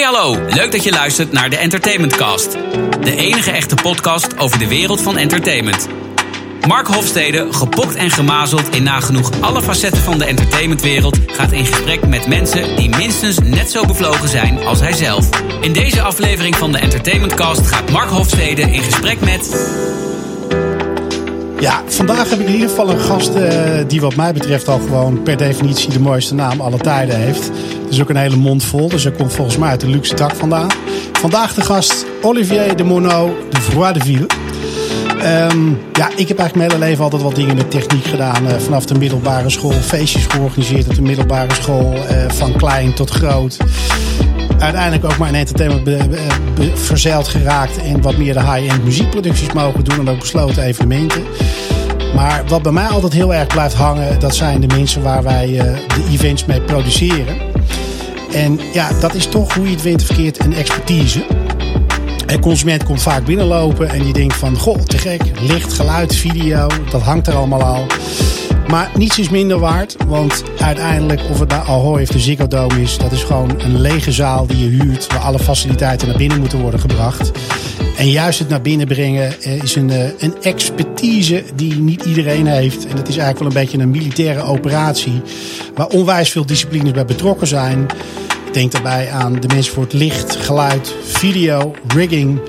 Hey hallo, leuk dat je luistert naar de Entertainment Cast. De enige echte podcast over de wereld van entertainment. Mark Hofstede, gepokt en gemazeld in nagenoeg alle facetten van de entertainmentwereld, gaat in gesprek met mensen die minstens net zo bevlogen zijn als hij zelf. In deze aflevering van de Entertainment Cast gaat Mark Hofstede in gesprek met. Ja, vandaag heb ik in ieder geval een gast uh, die wat mij betreft al gewoon per definitie de mooiste naam alle tijden heeft. Is ook een hele mond vol, dus hij komt volgens mij uit de luxe tak vandaan. Vandaag de gast Olivier de Monod de Vroix de Ville. Um, ja, ik heb eigenlijk mijn hele leven altijd wat dingen met techniek gedaan. Uh, vanaf de middelbare school, feestjes georganiseerd op de middelbare school, uh, van klein tot groot. Uiteindelijk ook maar in entertainment be, verzeild geraakt en wat meer de high-end muziekproducties mogen doen en ook besloten evenementen. Maar wat bij mij altijd heel erg blijft hangen, dat zijn de mensen waar wij uh, de events mee produceren. En ja, dat is toch hoe je het wint verkeerd een expertise. Een consument komt vaak binnenlopen en die denkt van... Goh, te gek, licht, geluid, video, dat hangt er allemaal al. Maar niets is minder waard, want uiteindelijk of het nou Ahoy of de Ziggo is... dat is gewoon een lege zaal die je huurt... waar alle faciliteiten naar binnen moeten worden gebracht. En juist het naar binnen brengen is een, een expertise die niet iedereen heeft. En dat is eigenlijk wel een beetje een militaire operatie... waar onwijs veel disciplines bij betrokken zijn... Denk daarbij aan de mensen voor het licht, geluid, video, rigging,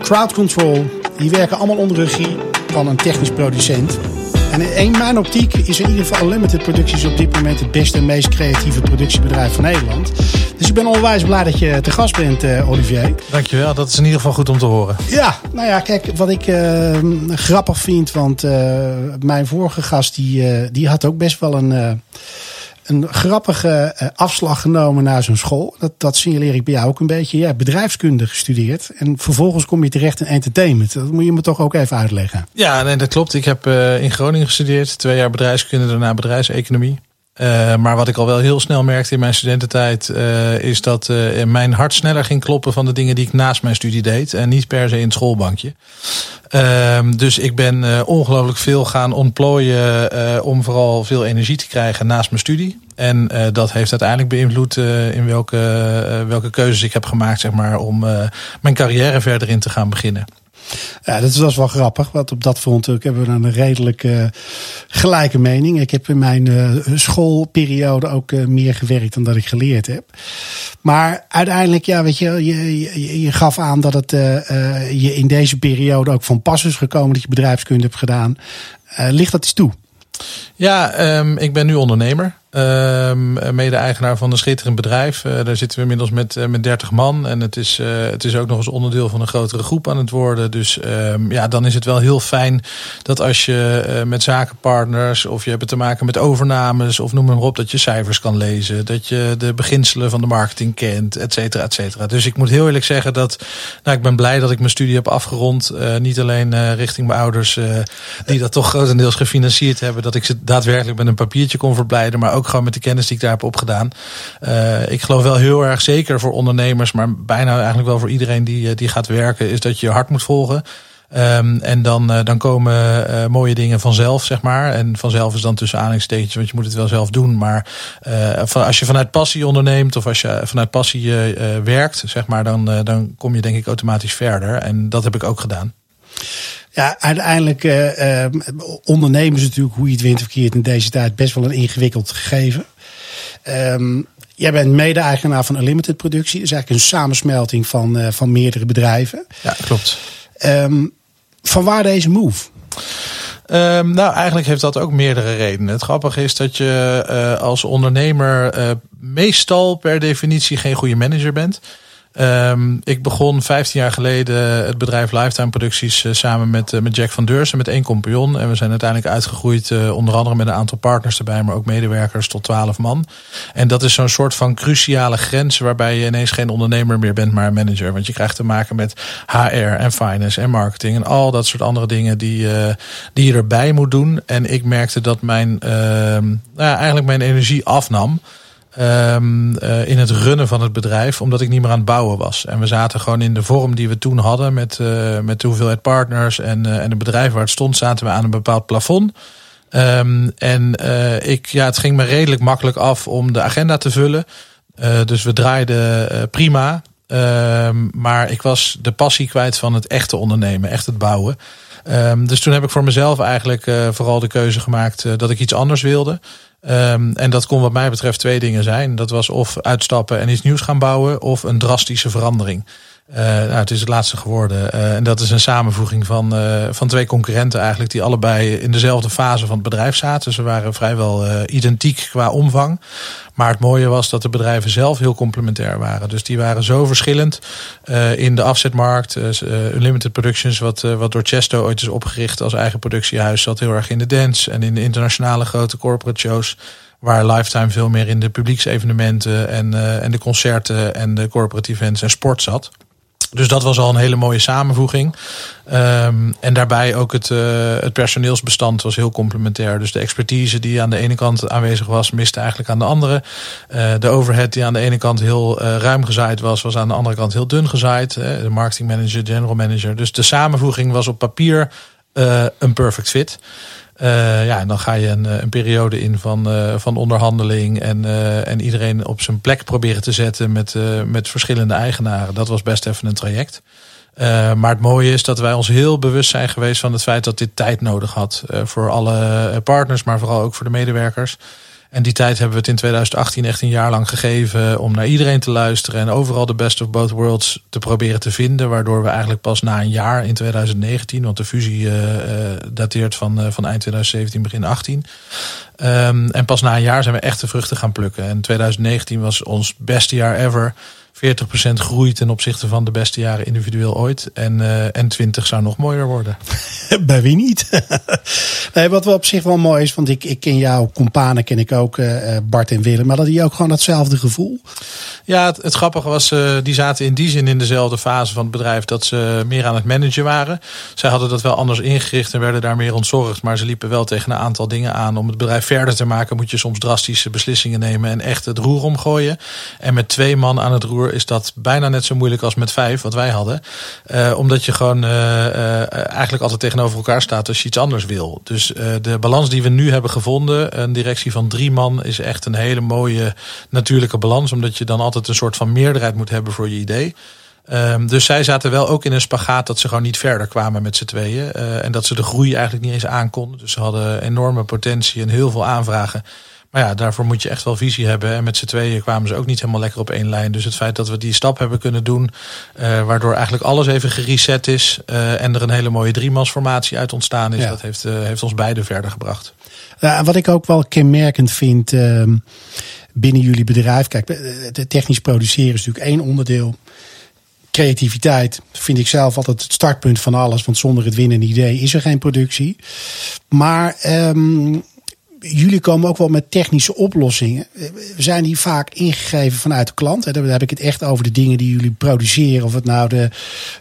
crowd control. Die werken allemaal onder regie van een technisch producent. En in mijn optiek is in ieder geval Limited Producties op dit moment het beste en meest creatieve productiebedrijf van Nederland. Dus ik ben onwijs blij dat je te gast bent, uh, Olivier. Dankjewel, dat is in ieder geval goed om te horen. Ja, nou ja, kijk, wat ik uh, grappig vind, want uh, mijn vorige gast die, die had ook best wel een een grappige uh, afslag genomen naar zijn school. Dat, dat signaleer ik bij jou ook een beetje. Ja, bedrijfskunde gestudeerd. En vervolgens kom je terecht in entertainment. Dat moet je me toch ook even uitleggen. Ja, nee, dat klopt. Ik heb uh, in Groningen gestudeerd. Twee jaar bedrijfskunde, daarna bedrijfseconomie. Uh, maar wat ik al wel heel snel merkte in mijn studententijd, is dat mijn hart sneller ging kloppen van de dingen die ik naast mijn studie deed. En niet per se in het schoolbankje. dus ik ben ongelooflijk veel gaan ontplooien om vooral veel energie te krijgen naast mijn studie. En dat heeft uiteindelijk beïnvloed in welke, welke keuzes ik heb gemaakt, zeg maar, om mijn carrière verder in te gaan beginnen. Ja, dat was wel grappig. Want op dat front hebben we een redelijk gelijke mening. Ik heb in mijn schoolperiode ook meer gewerkt dan dat ik geleerd heb. Maar uiteindelijk, ja, weet je, je, je, je gaf aan dat het je in deze periode ook van pas is gekomen dat je bedrijfskunde hebt gedaan. ligt dat eens toe? Ja, um, ik ben nu ondernemer. Um, mede-eigenaar van een schitterend bedrijf. Uh, daar zitten we inmiddels met, uh, met 30 man. En het is, uh, het is ook nog eens onderdeel van een grotere groep aan het worden. Dus um, ja, dan is het wel heel fijn dat als je met zakenpartners of je hebt te maken met overnames of noem maar op, dat je cijfers kan lezen. Dat je de beginselen van de marketing kent, et cetera, et cetera. Dus ik moet heel eerlijk zeggen dat nou, ik ben blij dat ik mijn studie heb afgerond. niet alleen richting mijn ouders, die dat toch grotendeels gefinancierd hebben, dat ik ze daadwerkelijk met een papiertje kon verblijden, maar ook gewoon met de kennis die ik daar heb opgedaan. Uh, ik geloof wel heel erg zeker voor ondernemers, maar bijna eigenlijk wel voor iedereen die, die gaat werken, is dat je je hart moet volgen. Um, en dan, uh, dan komen mooie dingen vanzelf, zeg maar. En vanzelf is dan tussen aanhalingstekens, want je moet het wel zelf doen. Maar van, als je vanuit passie onderneemt of als je vanuit passie werkt, zeg maar, dan, dan kom je denk ik automatisch verder. En dat heb ik ook gedaan. Ja, uiteindelijk uh, uh, ondernemen is natuurlijk hoe je het wint verkeerd in deze tijd best wel een ingewikkeld gegeven. Um, jij bent mede-eigenaar van Unlimited Productie. Dat is eigenlijk een samensmelting van, uh, van meerdere bedrijven. Ja, klopt. Um, van waar deze move? Um, nou, eigenlijk heeft dat ook meerdere redenen. Het grappige is dat je uh, als ondernemer uh, meestal per definitie geen goede manager bent. Um, ik begon 15 jaar geleden het bedrijf Lifetime Producties uh, samen met, uh, met Jack van Deursen met één compagnon. En we zijn uiteindelijk uitgegroeid, uh, onder andere met een aantal partners erbij, maar ook medewerkers tot 12 man. En dat is zo'n soort van cruciale grens waarbij je ineens geen ondernemer meer bent, maar een manager. Want je krijgt te maken met HR en finance en marketing en al dat soort andere dingen die, die je erbij moet doen. En ik merkte dat mijn, nou ja, eigenlijk mijn energie afnam. Um, uh, in het runnen van het bedrijf, omdat ik niet meer aan het bouwen was. En we zaten gewoon in de vorm die we toen hadden, met, uh, met de hoeveelheid partners en, uh, en het bedrijf waar het stond, zaten we aan een bepaald plafond. Um, en ik, ja, het ging me redelijk makkelijk af om de agenda te vullen. dus we draaiden prima. Ehm, maar ik was de passie kwijt van het echte ondernemen, echt het bouwen. Ehm, dus toen heb ik voor mezelf eigenlijk uh, vooral de keuze gemaakt uh, dat ik iets anders wilde. Um, en dat kon wat mij betreft twee dingen zijn. Dat was of uitstappen en iets nieuws gaan bouwen, of een drastische verandering. Uh, nou, het is het laatste geworden. Uh, en dat is een samenvoeging van, uh, van twee concurrenten eigenlijk, die allebei in dezelfde fase van het bedrijf zaten. Ze waren vrijwel identiek qua omvang. Maar het mooie was dat de bedrijven zelf heel complementair waren. Dus die waren zo verschillend in de afzetmarkt. Unlimited Productions, wat, wat door Chesto ooit is opgericht als eigen productiehuis, zat heel erg in de dance en in de internationale grote corporate shows. Waar Lifetime veel meer in de publieksevenementen en, en de concerten en de corporate events en sport zat. Dus dat was al een hele mooie samenvoeging. Um, en daarbij ook het, uh, het personeelsbestand was heel complementair. Dus de expertise die aan de ene kant aanwezig was, miste eigenlijk aan de andere. Uh, de overhead die aan de ene kant heel uh, ruim gezaaid was, was aan de andere kant heel dun gezaaid. de marketing manager, general manager. Dus de samenvoeging was op papier een perfect fit. Uh, ja, en dan ga je een, een periode in van, uh, van onderhandeling en, en iedereen op zijn plek proberen te zetten met, met verschillende eigenaren. Dat was best even een traject. maar het mooie is dat wij ons heel bewust zijn geweest van het feit dat dit tijd nodig had. voor alle partners, maar vooral ook voor de medewerkers. En die tijd hebben we het in 2018 echt een jaar lang gegeven om naar iedereen te luisteren en overal de best of both worlds te proberen te vinden. Waardoor we eigenlijk pas na een jaar in 2019, want de fusie uh, dateert van, uh, van eind 2017, begin 18. Um, en pas na een jaar zijn we echt de vruchten gaan plukken. En 2019 was ons beste jaar ever. 40% groei ten opzichte van de beste jaren individueel ooit. En, uh, en 20 zou nog mooier worden. Bij wie niet? nee, wat wel op zich wel mooi is, want ik, ik ken jouw companen, ken ik ook uh, Bart en Willem. Maar dat die ook gewoon datzelfde gevoel? Ja, het, het grappige was, uh, die zaten in die zin in dezelfde fase van het bedrijf dat ze meer aan het managen waren. Zij hadden dat wel anders ingericht en werden daar meer ontzorgd. Maar ze liepen wel tegen een aantal dingen aan. Om het bedrijf verder te maken moet je soms drastische beslissingen nemen en echt het roer omgooien. En met twee man aan het roer is dat bijna net zo moeilijk als met vijf, wat wij hadden. Uh, omdat je gewoon uh, uh, eigenlijk altijd tegenover elkaar staat als je iets anders wil. Dus de balans die we nu hebben gevonden, een directie van drie man, is echt een hele mooie natuurlijke balans. Omdat je dan altijd een soort van meerderheid moet hebben voor je idee. Um, dus zij zaten wel ook in een spagaat dat ze gewoon niet verder kwamen met z'n tweeën. En dat ze de groei eigenlijk niet eens aankonden. Dus ze hadden enorme potentie en heel veel aanvragen. Maar ja, daarvoor moet je echt wel visie hebben. En met z'n tweeën kwamen ze ook niet helemaal lekker op één lijn. Dus het feit dat we die stap hebben kunnen doen, uh, waardoor eigenlijk alles even gereset is uh, en er een hele mooie driemansformatie uit ontstaan is, ja. dat heeft, uh, heeft ons beiden verder gebracht. Ja, wat ik ook wel kenmerkend vind ehm, binnen jullie bedrijf, kijk, de technisch produceren is natuurlijk één onderdeel. Creativiteit vind ik zelf altijd het startpunt van alles, want zonder het winnende idee is er geen productie. Maar um, jullie komen ook wel met technische oplossingen. Zijn die vaak ingegeven vanuit de klant? Dan heb ik het echt over de dingen die jullie produceren. Of het nou de,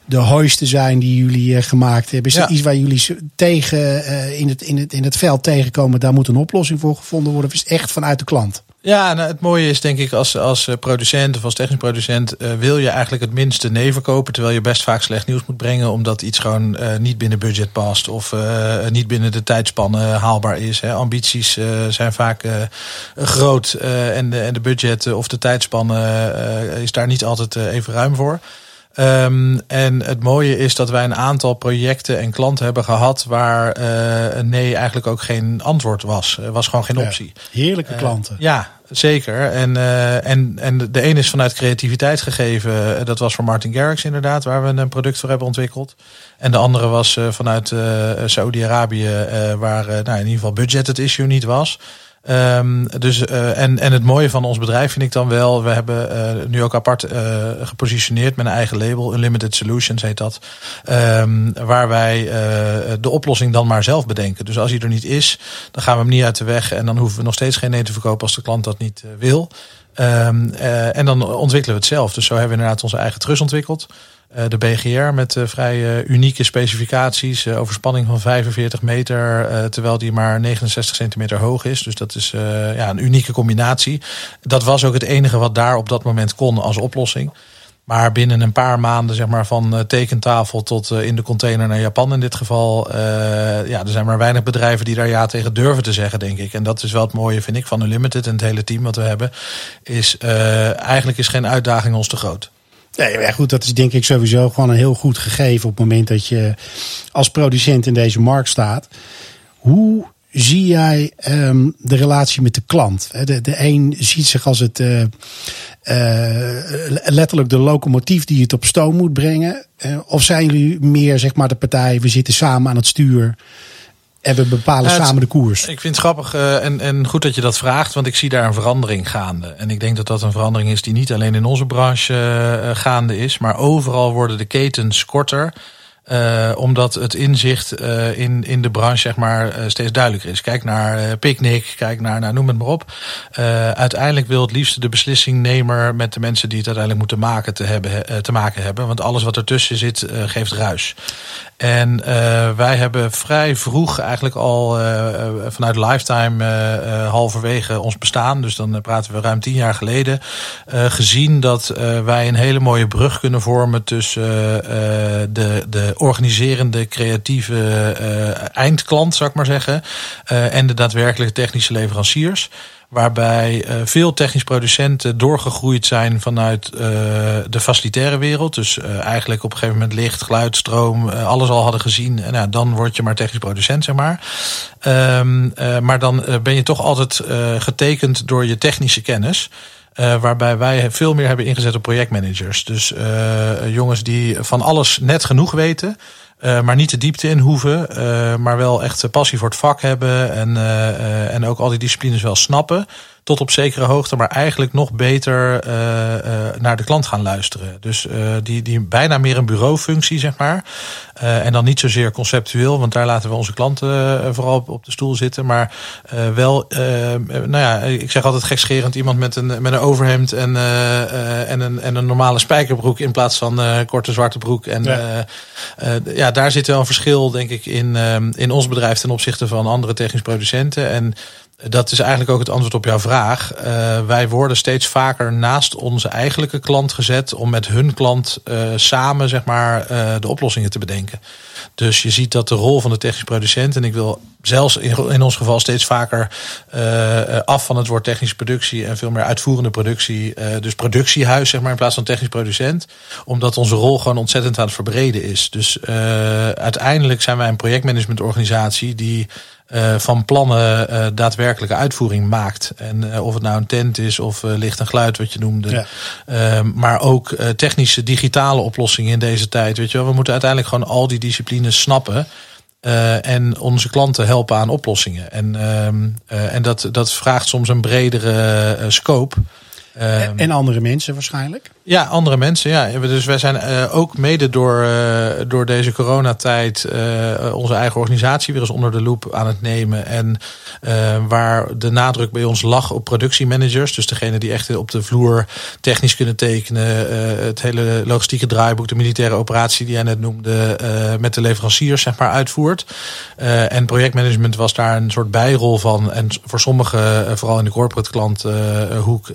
de hoisten zijn die jullie eh, gemaakt hebben. Is ja. dat iets waar jullie tegen uh, in, het, in, het, in het veld tegenkomen? Daar moet een oplossing voor gevonden worden. Of is het echt vanuit de klant? Ja, nou, het mooie is denk ik als, als producent of als technisch producent uh, wil je eigenlijk het minste nee verkopen. Terwijl je best vaak slecht nieuws moet brengen omdat iets gewoon uh, niet binnen budget past of niet binnen de tijdspannen haalbaar is. Hè. Ambities zijn vaak groot en, de, en de budget of de tijdspannen is daar niet altijd even ruim voor. Um, en het mooie is dat wij een aantal projecten en klanten hebben gehad waar uh, een nee eigenlijk ook geen antwoord was. Er was gewoon geen optie. Ja, heerlijke klanten. Uh, ja, zeker. En, uh, en, en de een is vanuit creativiteit gegeven. Dat was voor Martin Garrix inderdaad, waar we een product voor hebben ontwikkeld. En de andere was vanuit Saudi-Arabië, waar nou, in ieder geval budget het issue niet was. Um, dus, uh, en, en het mooie van ons bedrijf vind ik dan wel, we hebben uh, nu ook apart uh, gepositioneerd met een eigen label, Unlimited Solutions heet dat. Um, waar wij de oplossing dan maar zelf bedenken. Dus als die er niet is, dan gaan we hem niet uit de weg en dan hoeven we nog steeds geen nee te verkopen als de klant dat niet wil. Um, en dan ontwikkelen we het zelf. Dus zo hebben we inderdaad onze eigen trus ontwikkeld. Uh, de BGR met uh, vrij uh, unieke specificaties. over spanning van 45 meter, terwijl die maar 69 centimeter hoog is. Dus dat is ja, een unieke combinatie. Dat was ook het enige wat daar op dat moment kon als oplossing. Maar binnen een paar maanden, zeg maar, van tekentafel tot in de container naar Japan in dit geval. ja, er zijn maar weinig bedrijven die daar ja tegen durven te zeggen, denk ik. En dat is wel het mooie, vind ik, van Unlimited en het hele team wat we hebben. Is eigenlijk is geen uitdaging ons te groot. Nee, ja, goed, dat is denk ik sowieso gewoon een heel goed gegeven op het moment dat je als producent in deze markt staat. Hoe zie jij um, de relatie met de klant? De, de een ziet zich als het uh, uh, letterlijk de locomotief die het op stoom moet brengen. Uh, of zijn jullie meer zeg maar de partij, we zitten samen aan het stuur. En we bepalen het- samen de koers. Ik vind het grappig eh, en, en goed dat je dat vraagt, want ik zie daar een verandering gaande. En ik denk dat dat een verandering is die niet alleen in onze branche eh, gaande is, maar overal worden de ketens korter. Eh, omdat het inzicht eh, in, in de branche zeg maar, eh, steeds duidelijker is. Kijk naar Picnic, kijk naar, nou, noem het maar op. Uiteindelijk wil het liefst de beslissingnemer met de mensen die het uiteindelijk moeten maken te, hebben, te maken hebben. Want alles wat ertussen zit geeft ruis. En wij hebben vrij vroeg eigenlijk al vanuit Lifetime halverwege ons bestaan, dus dan praten we ruim tien jaar geleden, gezien dat wij een hele mooie brug kunnen vormen tussen de, de organiserende, creatieve eh, eindklant, zou ik maar zeggen, eh, en de daadwerkelijke technische leveranciers. Waarbij eh, veel technisch producenten doorgegroeid zijn vanuit eh, de facilitaire wereld. Dus eh, eigenlijk op een gegeven moment licht, geluid, stroom, eh, alles al hadden gezien. En nou, dan word je maar technisch producent, zeg maar. Ehm, eh, maar dan eh, ben je toch altijd eh, getekend door je technische kennis. Eh, waarbij wij veel meer hebben ingezet op projectmanagers. Dus eh, jongens die van alles net genoeg weten. eh, maar niet de diepte in hoeven. maar wel echt passie voor het vak hebben. En, en ook al die disciplines wel snappen. Tot op zekere hoogte. Maar eigenlijk nog beter eh, naar de klant gaan luisteren. Dus eh, die, die bijna meer een bureaufunctie, zeg maar. En dan niet zozeer conceptueel. Want daar laten we onze klanten vooral op, op de stoel zitten. Maar wel, nou ja, ik zeg altijd gekscherend. Iemand met een, met een overhemd en, en, een, en een normale spijkerbroek. In plaats van korte zwarte broek. En Ja. ja. ja, daar zit wel een verschil, denk ik, in, in ons bedrijf ten opzichte van andere technisch producenten. En dat is eigenlijk ook het antwoord op jouw vraag. Eh, wij worden steeds vaker naast onze eigenlijke klant gezet om met hun klant eh, samen zeg maar, eh, de oplossingen te bedenken. Dus je ziet dat de rol van de technisch producent, en ik wil zelfs in, in ons geval steeds vaker eh, af van het woord technische productie en veel meer uitvoerende productie. eh, dus productiehuis, zeg maar, in plaats van technisch producent. Omdat onze rol gewoon ontzettend aan het verbreden is. Dus eh, uiteindelijk zijn wij een projectmanagementorganisatie die eh, van plannen eh, daadwerkelijke uitvoering maakt. En eh, of het nou een tent is of eh, licht en geluid, wat je noemde. Ja. Ehm, maar ook eh, technische digitale oplossingen in deze tijd. Weet je wel, we moeten uiteindelijk gewoon al die disciplines snappen. Eh, en onze klanten helpen aan oplossingen. En, ehm, eh, en dat, dat vraagt soms een bredere eh, scope. Ehm, en andere mensen waarschijnlijk. ja, andere mensen. Ja. Dus wij zijn eh, ook mede door, eh, door deze coronatijd eh, onze eigen organisatie weer eens onder de loep aan het nemen. En waar de nadruk bij ons lag op productiemanagers. Dus degene die echt op de vloer technisch kunnen tekenen. het hele logistieke draaiboek, de militaire operatie die jij net noemde. met de leveranciers zeg maar uitvoert. En projectmanagement was daar een soort bijrol van. En voor sommigen, vooral in de corporate klanthoek,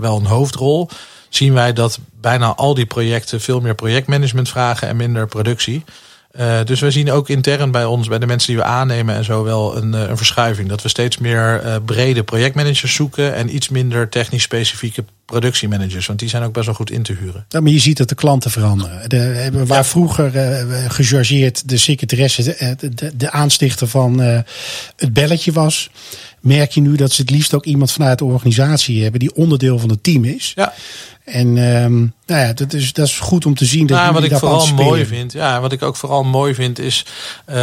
wel een hoofdrol zien wij dat bijna al die projecten veel meer projectmanagement vragen en minder productie. Eh, dus we zien ook intern bij ons, bij de mensen die we aannemen en zo wel een, eh, een verschuiving. Dat we steeds meer eh, brede projectmanagers zoeken en iets minder technisch specifieke productiemanagers. Want die zijn ook best wel goed in te huren. Ja, maar je ziet dat de klanten veranderen. De, waar Ja. vroeger eh gechargeerd de secretaresse de, de, de aanstichter van eh, het belletje was. Merk je nu dat ze het liefst ook iemand vanuit de organisatie hebben die onderdeel van het team is. Ja. En ehm, nou ja, dat is, dat is goed om te zien dat Nou, wat ik vooral mooi vind, ja, wat ik ook vooral mooi vind, is uh,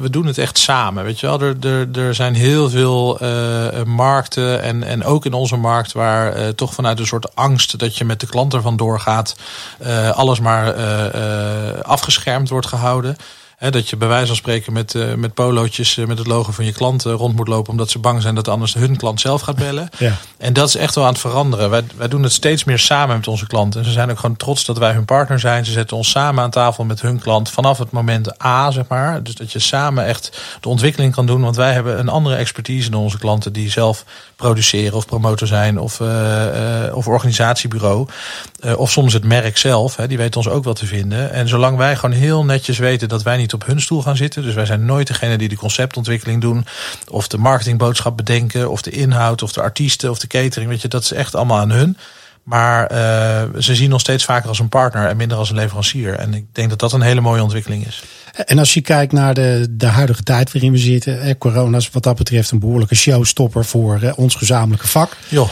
we doen het echt samen. Weet je wel, er, er, er zijn heel veel uh, markten en, en ook in onze markt waar uh, toch vanuit een soort angst dat je met de klant ervan doorgaat, uh, alles maar uh, afgeschermd wordt gehouden. He, dat je bij wijze van spreken met, uh, met polootjes uh, met het logo van je klant uh, rond moet lopen. Omdat ze bang zijn dat anders hun klant zelf gaat bellen. Ja. En dat is echt wel aan het veranderen. Wij, wij doen het steeds meer samen met onze klanten. En ze zijn ook gewoon trots dat wij hun partner zijn. Ze zetten ons samen aan tafel met hun klant vanaf het moment A, zeg maar. Dus dat je samen echt de ontwikkeling kan doen. Want wij hebben een andere expertise dan onze klanten die zelf produceren of promotor zijn of, of organisatiebureau. of soms het merk zelf. Hè, die weten ons ook wel te vinden. En zolang wij gewoon heel netjes weten dat wij niet op hun stoel gaan zitten. Dus wij zijn nooit degene die de conceptontwikkeling doen. Of de marketingboodschap bedenken. Of de inhoud. Of de artiesten. Of de catering. Weet je, dat is echt allemaal aan hun. Maar ze zien ons steeds vaker als een partner en minder als een leverancier. En ik denk dat dat een hele mooie ontwikkeling is. En als je kijkt naar de, de huidige tijd waarin we zitten, eh, corona is wat dat betreft een behoorlijke showstopper voor eh, ons gezamenlijke vak. Jo.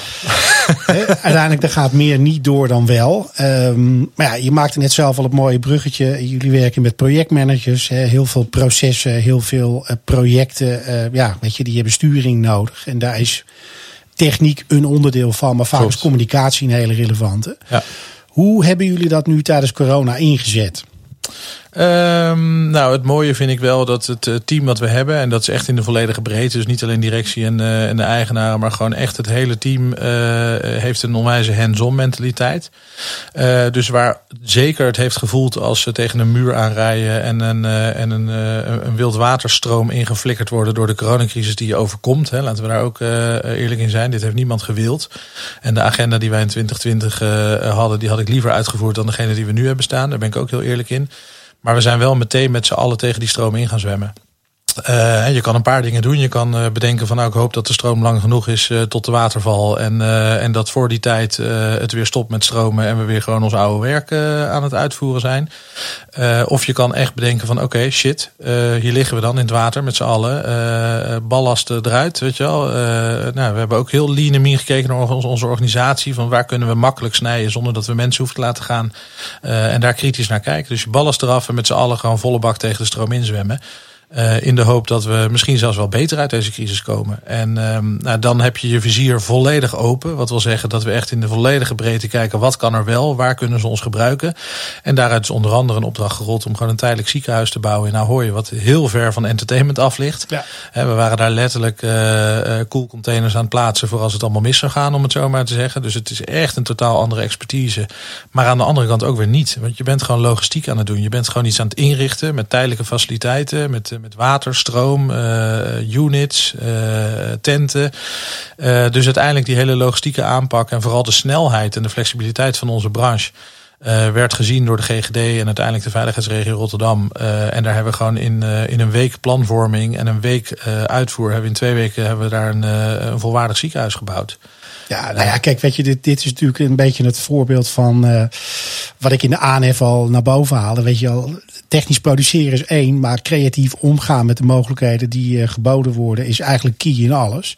uiteindelijk daar gaat meer niet door dan wel. Um, maar ja, je maakte net zelf al het mooie bruggetje. Jullie werken met projectmanagers, heel veel processen, heel veel uh, projecten. Ja, weet je, die hebben sturing nodig. En daar is techniek een onderdeel van, maar vaak Klopt. is communicatie een hele relevante. Ja. Hoe hebben jullie dat nu tijdens corona ingezet? Um, nou, het mooie vind ik wel dat het eh, team wat we hebben, en dat is echt in de volledige breedte, dus niet alleen directie en, uh, en de eigenaren, maar gewoon echt het hele team uh, heeft een onwijze hands-on mentaliteit. Dus waar zeker het heeft gevoeld als ze tegen een muur aanrijden en een, en een, een wildwaterstroom ingeflikkerd worden door de coronacrisis die je overkomt. Hè. Laten we daar ook eerlijk in zijn. Dit heeft niemand gewild. En de agenda die wij in 2020 hadden, die had ik liever uitgevoerd dan degene die we nu hebben staan. Daar ben ik ook heel eerlijk in. Maar we zijn wel meteen met z'n allen tegen die stroom in gaan zwemmen. Uh, je kan een paar dingen doen. Je kan uh, bedenken van nou ik hoop dat de stroom lang genoeg is uh, tot de waterval. En, en dat voor die tijd het weer stopt met stromen en we weer gewoon ons oude werk aan het uitvoeren zijn. of je kan echt bedenken van oké, shit, hier liggen we dan in het water met z'n allen. ballasten eruit, weet je wel. nou, we hebben ook heel lean en gekeken naar onze organisatie. Van waar kunnen we makkelijk snijden zonder dat we mensen hoeven te laten gaan. en daar kritisch naar kijken. Dus je ballast eraf en met z'n allen gewoon volle bak tegen de stroom inzwemmen. Uh, in de hoop dat we misschien zelfs wel beter uit deze crisis komen. En um, nou, dan heb je je vizier volledig open. Wat wil zeggen dat we echt in de volledige breedte kijken. Wat kan er wel? Waar kunnen ze ons gebruiken? En daaruit is onder andere een opdracht gerold om gewoon een tijdelijk ziekenhuis te bouwen in Ahoy. Wat heel ver van entertainment af ligt. Ja. we waren daar letterlijk uh, koelcontainers aan het plaatsen voor als het allemaal mis zou gaan, om het zo maar te zeggen. Dus het is echt een totaal andere expertise. Maar aan de andere kant ook weer niet. Want je bent gewoon logistiek aan het doen. Je bent gewoon iets aan het inrichten met tijdelijke faciliteiten. Met met water, stroom, uh, units, uh, tenten. Uh, dus uiteindelijk die hele logistieke aanpak en vooral de snelheid en de flexibiliteit van onze branche. Werd gezien door de GGD en uiteindelijk de veiligheidsregio Rotterdam. En daar hebben we gewoon in, in een week planvorming en een week uitvoer. Hebben we in twee weken hebben we daar een, een volwaardig ziekenhuis gebouwd. Ja, nou ja, kijk, weet je, dit, dit is natuurlijk een beetje het voorbeeld van wat ik in de aanhef al naar boven haalde. Weet je al, technisch produceren is één, maar creatief omgaan met de mogelijkheden die uh, geboden worden is eigenlijk key in alles.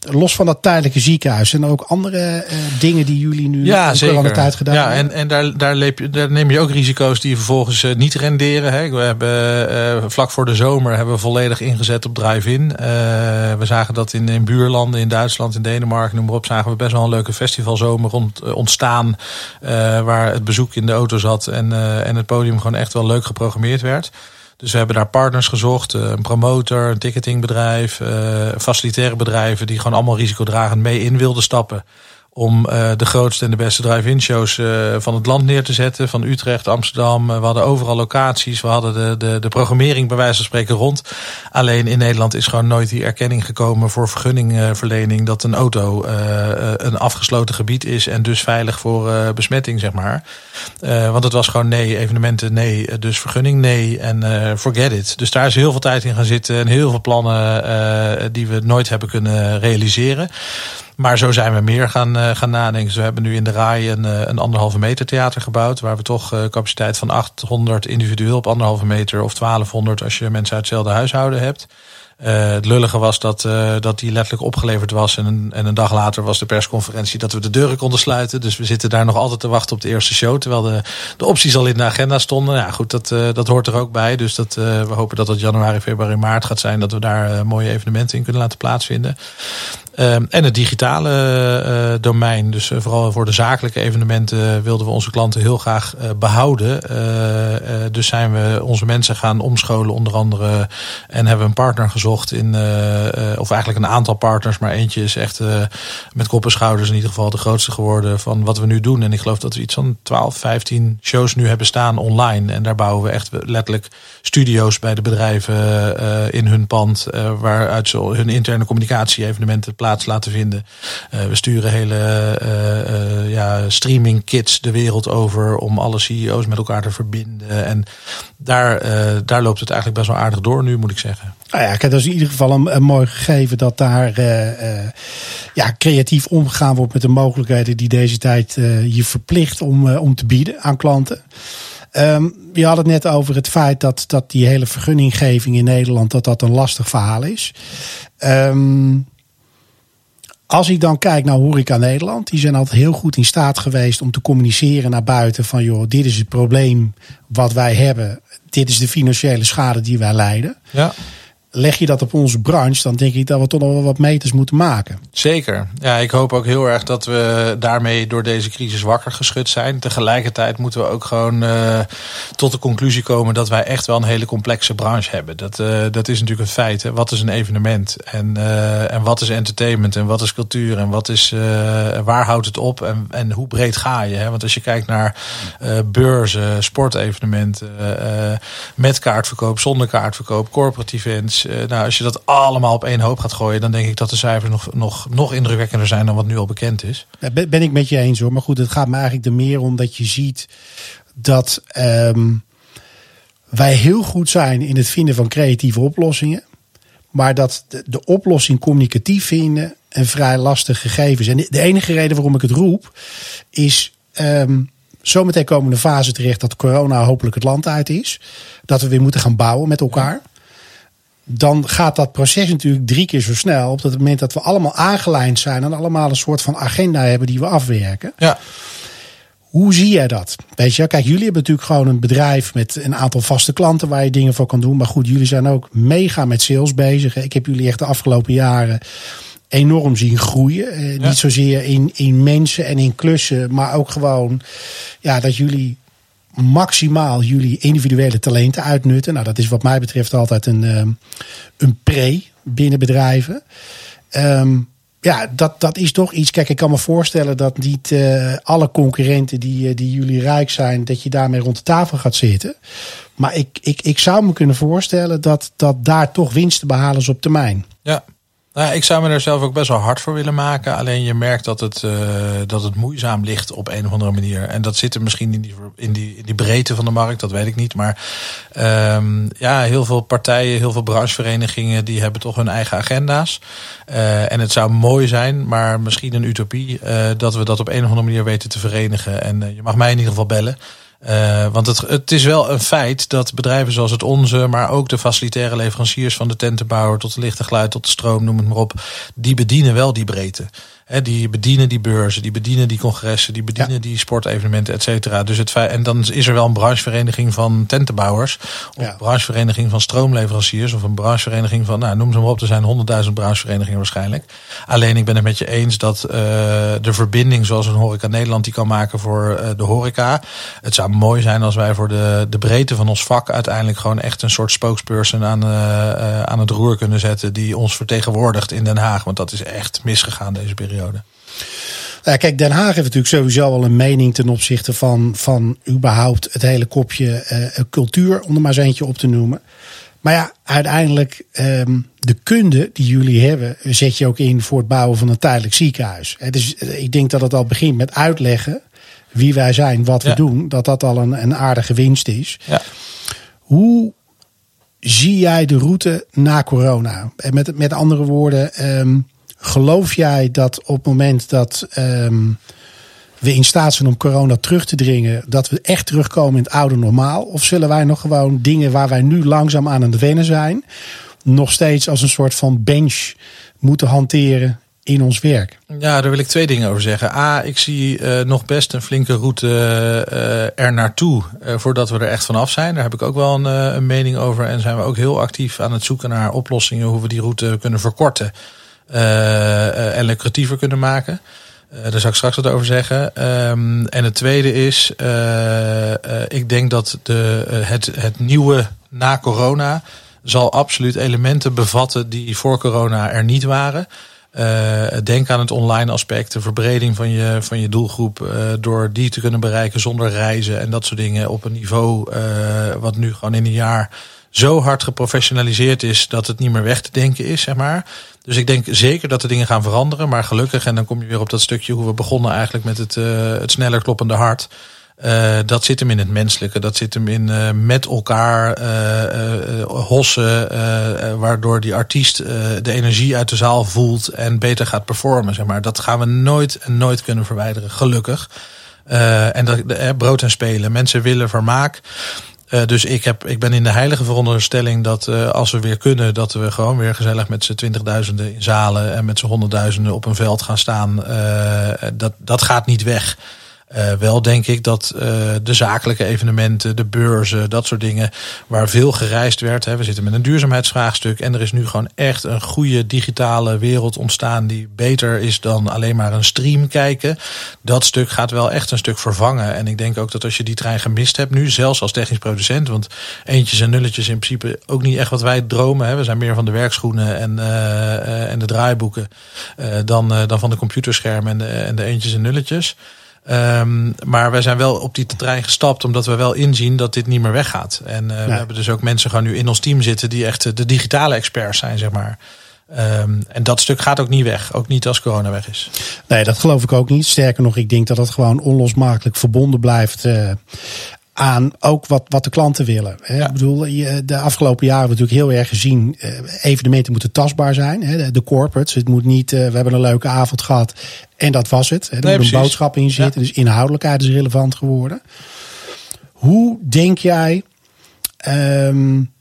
Los van dat tijdelijke ziekenhuis en ook andere uh, dingen die jullie nu ja, in de tijd gedaan ja, hebben. Ja, en, en daar, daar, leep je, daar neem je ook risico's die vervolgens niet renderen. Hè. We hebben vlak voor de zomer hebben we volledig ingezet op drive-in. we zagen dat in, in buurlanden, in Duitsland, in Denemarken, noem maar op, zagen we best wel een leuke festivalzomer rond, ontstaan. waar het bezoek in de auto zat en, en het podium gewoon echt wel leuk geprogrammeerd werd. Dus we hebben daar partners gezocht, eh, een promotor, een ticketingbedrijf, facilitaire bedrijven die gewoon allemaal risicodragend mee in wilden stappen om uh, de grootste en de beste drive-in shows uh, van het land neer te zetten. Van Utrecht, Amsterdam. we hadden overal locaties. We hadden de, de, de programmering bij wijze van spreken rond. Alleen in Nederland is gewoon nooit die erkenning gekomen voor vergunningverlening dat een auto een afgesloten gebied is en dus veilig voor besmetting, zeg maar. want het was gewoon nee, evenementen nee, dus vergunning nee en forget it. Dus daar is heel veel tijd in gaan zitten en heel veel plannen die we nooit hebben kunnen realiseren. Maar zo zijn we meer gaan, uh, gaan nadenken. Dus we hebben nu in de RAI een, uh, een anderhalve meter theater gebouwd. Waar we toch uh, capaciteit van 800 individueel op anderhalve meter. Of 1200 als je mensen uit hetzelfde huishouden hebt. Het lullige was dat, dat die letterlijk opgeleverd was. En een, en een dag later was de persconferentie dat we de deuren konden sluiten. Dus we zitten daar nog altijd te wachten op de eerste show. Terwijl de, de opties al in de agenda stonden. Ja, goed, dat, dat hoort er ook bij. Dus dat, we hopen dat het januari, februari, maart gaat zijn. Dat we daar mooie evenementen in kunnen laten plaatsvinden. Um, en het digitale uh, domein. Dus uh, vooral voor de zakelijke evenementen wilden we onze klanten heel graag behouden. dus zijn we onze mensen gaan omscholen onder andere. En hebben een partner gezocht in, of eigenlijk een aantal partners. Maar eentje is echt met kop en schouders in ieder geval de grootste geworden van wat we nu doen. En ik geloof dat we iets van 12, 15 shows nu hebben staan online. En daar bouwen we echt letterlijk studio's bij de bedrijven in hun pand. waaruit ze hun interne communicatie evenementen plaats laten vinden. Uh, we sturen hele uh, ja, streaming kits de wereld over om alle CEO's met elkaar te verbinden. En daar, daar loopt het eigenlijk best wel aardig door nu, moet ik zeggen. Nou ja, kijk, dat is in ieder geval een, mooi gegeven dat daar ja, creatief omgegaan wordt met de mogelijkheden die deze tijd je verplicht om, om te bieden aan klanten. Um, je had het net over het feit dat, dat die hele vergunninggeving in Nederland dat dat een lastig verhaal is. Um, als ik dan kijk naar Horeca Nederland, die zijn altijd heel goed in staat geweest om te communiceren naar buiten van joh, dit is het probleem wat wij hebben. Dit is de financiële schade die wij lijden. Ja leg je dat op onze branche, dan denk ik dat we toch nog wel wat meters moeten maken. Zeker. Ja, ik hoop ook heel erg dat we daarmee door deze crisis wakker geschud zijn. Tegelijkertijd moeten we ook gewoon uh, tot de conclusie komen dat wij echt wel een hele complexe branche hebben. Dat, uh, dat is natuurlijk een feit. Hè. Wat is een evenement? En, uh, en wat is entertainment? En wat is cultuur? En wat is, waar houdt het op? En, en hoe breed ga je? Hè? Want als je kijkt naar beurzen, sportevenementen, met kaartverkoop, zonder kaartverkoop, corporate events eh, nou, als je dat allemaal op één hoop gaat gooien, dan denk ik dat de cijfers nog, nog, nog indrukwekkender zijn dan wat nu al bekend is. ben, ben ik met je eens hoor. Maar goed, het gaat me eigenlijk er meer om dat je ziet dat ehm, wij heel goed zijn in het vinden van creatieve oplossingen. Maar dat de, de oplossing communicatief vinden een vrij lastig gegeven is. En de, enige reden waarom ik het roep is. Um, zometeen komen een fase terecht dat corona hopelijk het land uit is. Dat we weer moeten gaan bouwen met elkaar dan gaat dat proces natuurlijk drie keer zo snel. Op het moment dat we allemaal aangelijnd zijn en allemaal een soort van agenda hebben die we afwerken. Ja. Hoe zie jij dat? Weet je, kijk, jullie hebben natuurlijk gewoon een bedrijf met een aantal vaste klanten waar je dingen voor kan doen. Maar goed, jullie zijn ook mega met sales bezig. Ik heb jullie echt de afgelopen jaren enorm zien groeien. Eh, Niet zozeer in, in mensen en in klussen, maar ook gewoon ja, dat jullie maximaal jullie individuele talenten uitnutten. Nou, dat is wat mij betreft altijd een, ehm, een pre binnen bedrijven. Um, ja, dat, dat is toch iets. Kijk, ik kan me voorstellen dat niet uh, alle concurrenten die, uh, die jullie rijk zijn, dat je daarmee rond de tafel gaat zitten. Maar ik, ik, ik zou me kunnen voorstellen dat, dat daar toch winst te behalen is op termijn. Ja, nou, ik zou me er zelf ook best wel hard voor willen maken. Alleen je merkt dat het, uh, dat het moeizaam ligt op een of andere manier. En dat zit er misschien in die, in die, in die breedte van de markt, dat weet ik niet. Maar um, ja, heel veel partijen, heel veel brancheverenigingen, die hebben toch hun eigen agenda's. Uh, en het zou mooi zijn, maar misschien een utopie, uh, dat we dat op een of andere manier weten te verenigen. En je mag mij in ieder geval bellen. Uh, want het, het is wel een feit dat bedrijven zoals het onze, maar ook de facilitaire leveranciers van de tentenbouwer tot de lichte geluid tot de stroom, noem het maar op, die bedienen wel die breedte die bedienen die beurzen, die bedienen die congressen, die bedienen die sportevenementen, et cetera. Dus het en dan is er wel een branchevereniging van tentenbouwers, of een branchevereniging van stroomleveranciers, of een branchevereniging van, nou, noem ze maar op, er zijn honderdduizend brancheverenigingen waarschijnlijk. Alleen ik ben het met je eens dat uh, de verbinding zoals een Horeca Nederland die kan maken voor uh, de horeca. Het zou mooi zijn als wij voor de, de breedte van ons vak uiteindelijk gewoon echt een soort spokesperson aan, uh, aan het roer kunnen zetten die ons vertegenwoordigt in Den Haag. Want dat is echt misgegaan deze periode. Ja, kijk, Den Haag heeft natuurlijk sowieso al een mening ten opzichte van, van überhaupt het hele kopje uh, cultuur, om er maar eens eentje op te noemen. Maar ja, uiteindelijk, um, de kunde die jullie hebben, zet je ook in voor het bouwen van een tijdelijk ziekenhuis. Dus ik denk dat het al begint met uitleggen wie wij zijn, wat we doen, dat dat al een, een aardige winst is. Ja. Hoe zie jij de route na corona? En met, met andere woorden, um, Geloof jij dat op het moment dat um, we in staat zijn om corona terug te dringen, dat we echt terugkomen in het oude normaal? Of zullen wij nog gewoon dingen waar wij nu langzaam aan het wennen zijn, nog steeds als een soort van bench moeten hanteren in ons werk? Ja, daar wil ik twee dingen over zeggen. A, ik zie uh, nog best een flinke route uh, er naartoe uh, voordat we er echt vanaf zijn. Daar heb ik ook wel een, een mening over. En zijn we ook heel actief aan het zoeken naar oplossingen hoe we die route kunnen verkorten. Uh, en lucratiever kunnen maken. Uh, daar zal ik straks wat over zeggen. Um, en het tweede is, ik denk dat de, het, het nieuwe na corona zal absoluut elementen bevatten die voor corona er niet waren. denk aan het online aspect, de verbreding van je, van je doelgroep door die te kunnen bereiken zonder reizen en dat soort dingen op een niveau wat nu gewoon in een jaar zo hard geprofessionaliseerd is dat het niet meer weg te denken is, zeg maar. Dus ik denk zeker dat de dingen gaan veranderen. Maar gelukkig, en dan kom je weer op dat stukje hoe we begonnen eigenlijk met het, uh, het sneller kloppende hart. Uh, dat zit hem in het menselijke. Dat zit hem in uh, met elkaar hossen. waardoor die artiest de energie uit de zaal voelt en beter gaat performen. Zeg maar. Dat gaan we nooit en nooit kunnen verwijderen, gelukkig. en dat, brood en spelen. Mensen willen vermaak. Uh, dus ik, heb, ik ben in de heilige veronderstelling dat uh, als we weer kunnen, dat we gewoon weer gezellig met z'n twintigduizenden in zalen en met z'n honderdduizenden op een veld gaan staan. Uh, dat, dat gaat niet weg. Uh, wel denk ik dat uh, de zakelijke evenementen, de beurzen, dat soort dingen, waar veel gereisd werd. Hè, we zitten met een duurzaamheidsvraagstuk en er is nu gewoon echt een goede digitale wereld ontstaan die beter is dan alleen maar een stream kijken. Dat stuk gaat wel echt een stuk vervangen. En ik denk ook dat als je die trein gemist hebt nu, zelfs als technisch producent, want eentjes en nulletjes in principe ook niet echt wat wij dromen. Hè. We zijn meer van de werkschoenen en, uh, en de draaiboeken dan, dan van de computerschermen en de, en de eentjes en nulletjes. Um, maar wij zijn wel op die trein gestapt omdat we wel inzien dat dit niet meer weggaat. En uh, we hebben dus ook mensen gewoon nu in ons team zitten die echt de digitale experts zijn, zeg maar. Um, en dat stuk gaat ook niet weg. Ook niet als corona weg is. Nee, dat geloof ik ook niet. Sterker nog, ik denk dat het gewoon onlosmakelijk verbonden blijft. Uh, aan ook wat, wat de klanten willen. Ja. Ik bedoel, de afgelopen jaren hebben we natuurlijk heel erg gezien. Uh, evenementen moeten tastbaar zijn. Hè, de corporates. Het moet niet. Uh, we hebben een leuke avond gehad. En dat was het. Er nee, moet een boodschap in zitten. Ja. Dus inhoudelijkheid is relevant geworden. Hoe denk jij um,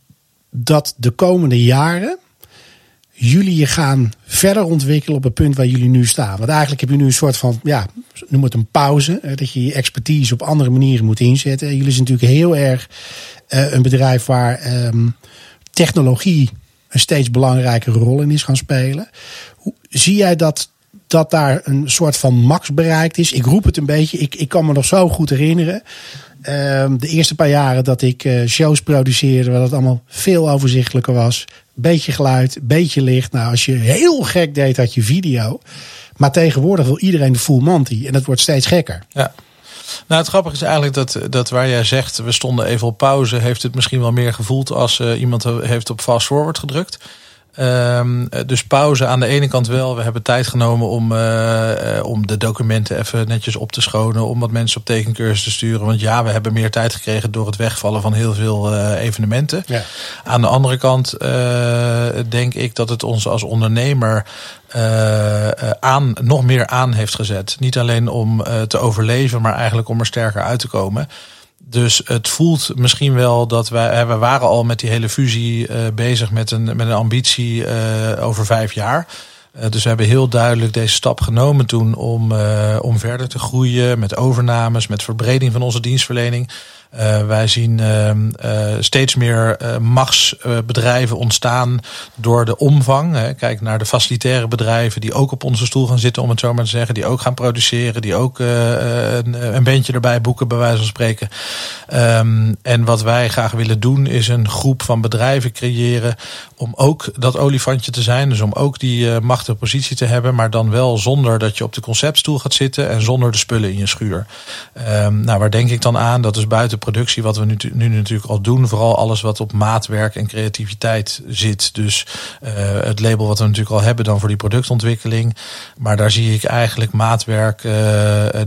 dat de komende jaren jullie je gaan verder ontwikkelen op het punt waar jullie nu staan? Want eigenlijk heb je nu een soort van, ja, noem het een pauze. Dat je je expertise op andere manieren moet inzetten. Jullie zijn natuurlijk heel erg uh, een bedrijf waar um, technologie een steeds belangrijkere rol in is gaan spelen. Hoe, zie jij dat dat daar een soort van max bereikt is. Ik roep het een beetje. Ik, ik kan me nog zo goed herinneren. Uh, de eerste paar jaren dat ik uh, shows produceerde, waar het allemaal veel overzichtelijker was. Beetje geluid, beetje licht. Nou, als je heel gek deed, had je video. Maar tegenwoordig wil iedereen de full Monty. En dat wordt steeds gekker. Ja. Nou, het grappige is eigenlijk dat, dat waar jij zegt, we stonden even op pauze, heeft het misschien wel meer gevoeld als uh, iemand heeft op fast forward gedrukt. Um, dus pauze aan de ene kant wel. We hebben tijd genomen om, uh, om de documenten even netjes op te schonen. Om wat mensen op tekencursus te sturen. Want ja, we hebben meer tijd gekregen door het wegvallen van heel veel uh, evenementen. Ja. Aan de andere kant denk ik dat het ons als ondernemer aan, nog meer aan heeft gezet. Niet alleen om te overleven, maar eigenlijk om er sterker uit te komen. Dus het voelt misschien wel dat wij, we waren al met die hele fusie uh, bezig met een, met een ambitie uh, over vijf jaar. Uh, dus we hebben heel duidelijk deze stap genomen toen om, om verder te groeien met overnames, met verbreding van onze dienstverlening. Uh, wij zien uh, uh, steeds meer machtsbedrijven ontstaan door de omvang. Hè. Kijk naar de facilitaire bedrijven die ook op onze stoel gaan zitten, om het zo maar te zeggen. Die ook gaan produceren, die ook een, een bandje erbij boeken, bij wijze van spreken. Um, en wat wij graag willen doen, is een groep van bedrijven creëren om ook dat olifantje te zijn. Dus om ook die machtige positie te hebben, maar dan wel zonder dat je op de conceptstoel gaat zitten en zonder de spullen in je schuur. Um, nou, waar denk ik dan aan? Dat is buiten productie, wat we nu, nu natuurlijk al doen, vooral alles wat op maatwerk en creativiteit zit. Dus uh, het label wat we natuurlijk al hebben dan voor die productontwikkeling. Maar daar zie ik eigenlijk maatwerk, uh,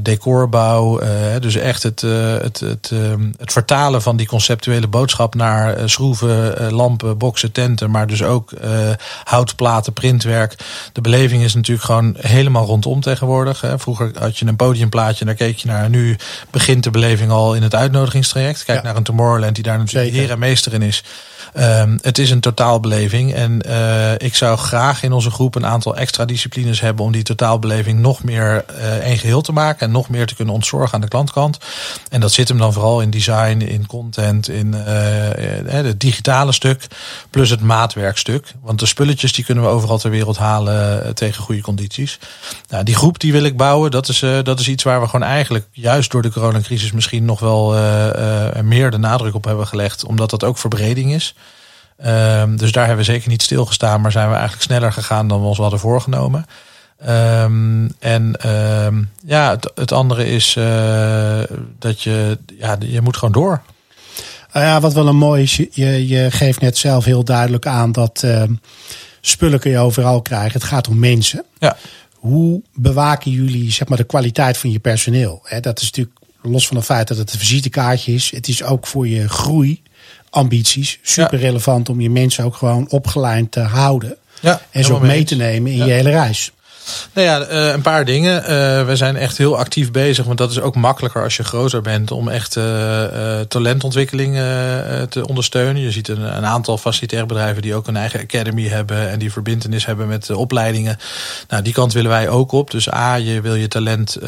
decorbouw. Uh, dus echt het, het, het, het vertalen van die conceptuele boodschap naar schroeven, lampen, boksen, tenten. Maar dus ook houtplaten, printwerk. De beleving is natuurlijk gewoon helemaal rondom tegenwoordig. Hè. Vroeger had je een podiumplaatje en daar keek je naar. Nu begint de beleving al in het uitnodigings traject. Kijk naar een Tomorrowland die daar natuurlijk heer en meester in is. Um, het is een totaalbeleving. En uh, ik zou graag in onze groep een aantal extra disciplines hebben om die totaalbeleving nog meer uh, één geheel te maken en nog meer te kunnen ontzorgen aan de klantkant. En dat zit hem dan vooral in design, in content, in uh, het digitale stuk, plus het maatwerkstuk. Want de spulletjes die kunnen we overal ter wereld halen tegen goede condities. Nou, die groep die wil ik bouwen, dat is, dat is iets waar we gewoon eigenlijk juist door de coronacrisis misschien nog wel meer de nadruk op hebben gelegd, omdat dat ook verbreding is. Um, dus daar hebben we zeker niet stilgestaan, maar zijn we eigenlijk sneller gegaan dan we ons hadden voorgenomen. Um, en um, ja, het, het, andere is uh, dat je, ja, je moet gewoon door. Uh, ja, wat wel een mooi is, je, je geeft net zelf heel duidelijk aan dat uh, spullen kun je overal krijgen. Het gaat om mensen. Ja. Hoe bewaken jullie zeg maar, de kwaliteit van je personeel? dat is natuurlijk los van het feit dat het een visitekaartje is, het is ook voor je groeiambities super relevant om je mensen ook gewoon opgeleid te houden. Ja, en ze ook mee te nemen in je hele reis. Nou ja, uh, een paar dingen. Uh, we zijn echt heel actief bezig, want dat is ook makkelijker als je groter bent om echt uh, talentontwikkeling te ondersteunen. Je ziet een, aantal facilitaire bedrijven die ook een eigen academy hebben en die verbindenis hebben met opleidingen. Nou, die kant willen wij ook op. Dus A, je wil je talent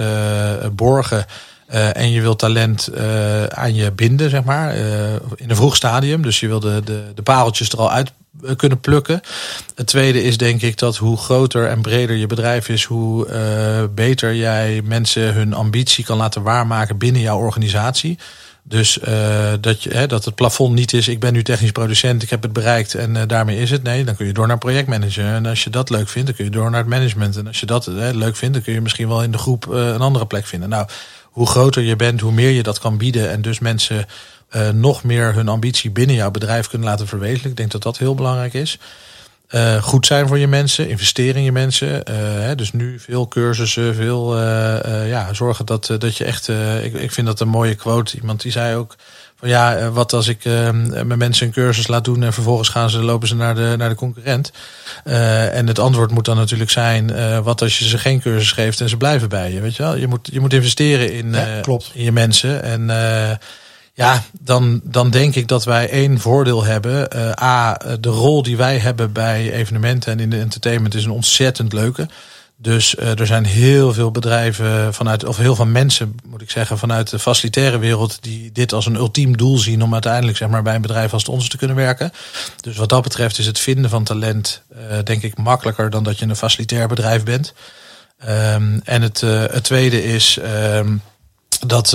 borgen. Uh, en je wil talent uh, aan je binden, zeg maar, uh, in een vroeg stadium. Dus je wil de, de, pareltjes er al uit kunnen plukken. Het tweede is denk ik dat hoe groter en breder je bedrijf is, hoe beter jij mensen hun ambitie kan laten waarmaken binnen jouw organisatie. Dus dat, je, hè, dat het plafond niet is, ik ben nu technisch producent, ik heb het bereikt en daarmee is het. Nee, dan kun je door naar projectmanager. En als je dat leuk vindt, dan kun je door naar het management. En als je dat hè, leuk vindt, dan kun je misschien wel in de groep een andere plek vinden. Nou, hoe groter je bent, hoe meer je dat kan bieden. En dus mensen uh, nog meer hun ambitie binnen jouw bedrijf kunnen laten verwezenlijken. Ik denk dat dat heel belangrijk is. Uh, goed zijn voor je mensen, investeren in je mensen. Hè, dus nu veel cursussen, veel ja, zorgen dat, dat je echt. ik, ik vind dat een mooie quote. Iemand die zei ook ja, eh, wat als ik uh, mijn mensen een cursus laat doen en vervolgens gaan ze, lopen ze naar de, naar de concurrent. Uh, en het antwoord moet dan natuurlijk zijn, uh, wat als je ze geen cursus geeft en ze blijven bij je. Weet je wel? Je moet, je moet investeren in, ja, klopt. in je mensen. En ja, dan, dan denk ik dat wij één voordeel hebben. A, de rol die wij hebben bij evenementen en in de entertainment is een ontzettend leuke. Dus uh, er zijn heel veel bedrijven vanuit, of heel veel mensen, moet ik zeggen, vanuit de facilitaire wereld, die dit als een ultiem doel zien om uiteindelijk zeg maar, bij een bedrijf als het onze te kunnen werken. Dus wat dat betreft is het vinden van talent, uh, denk ik, makkelijker dan dat je een facilitair bedrijf bent. Um, en het, uh, het tweede is. Um, dat,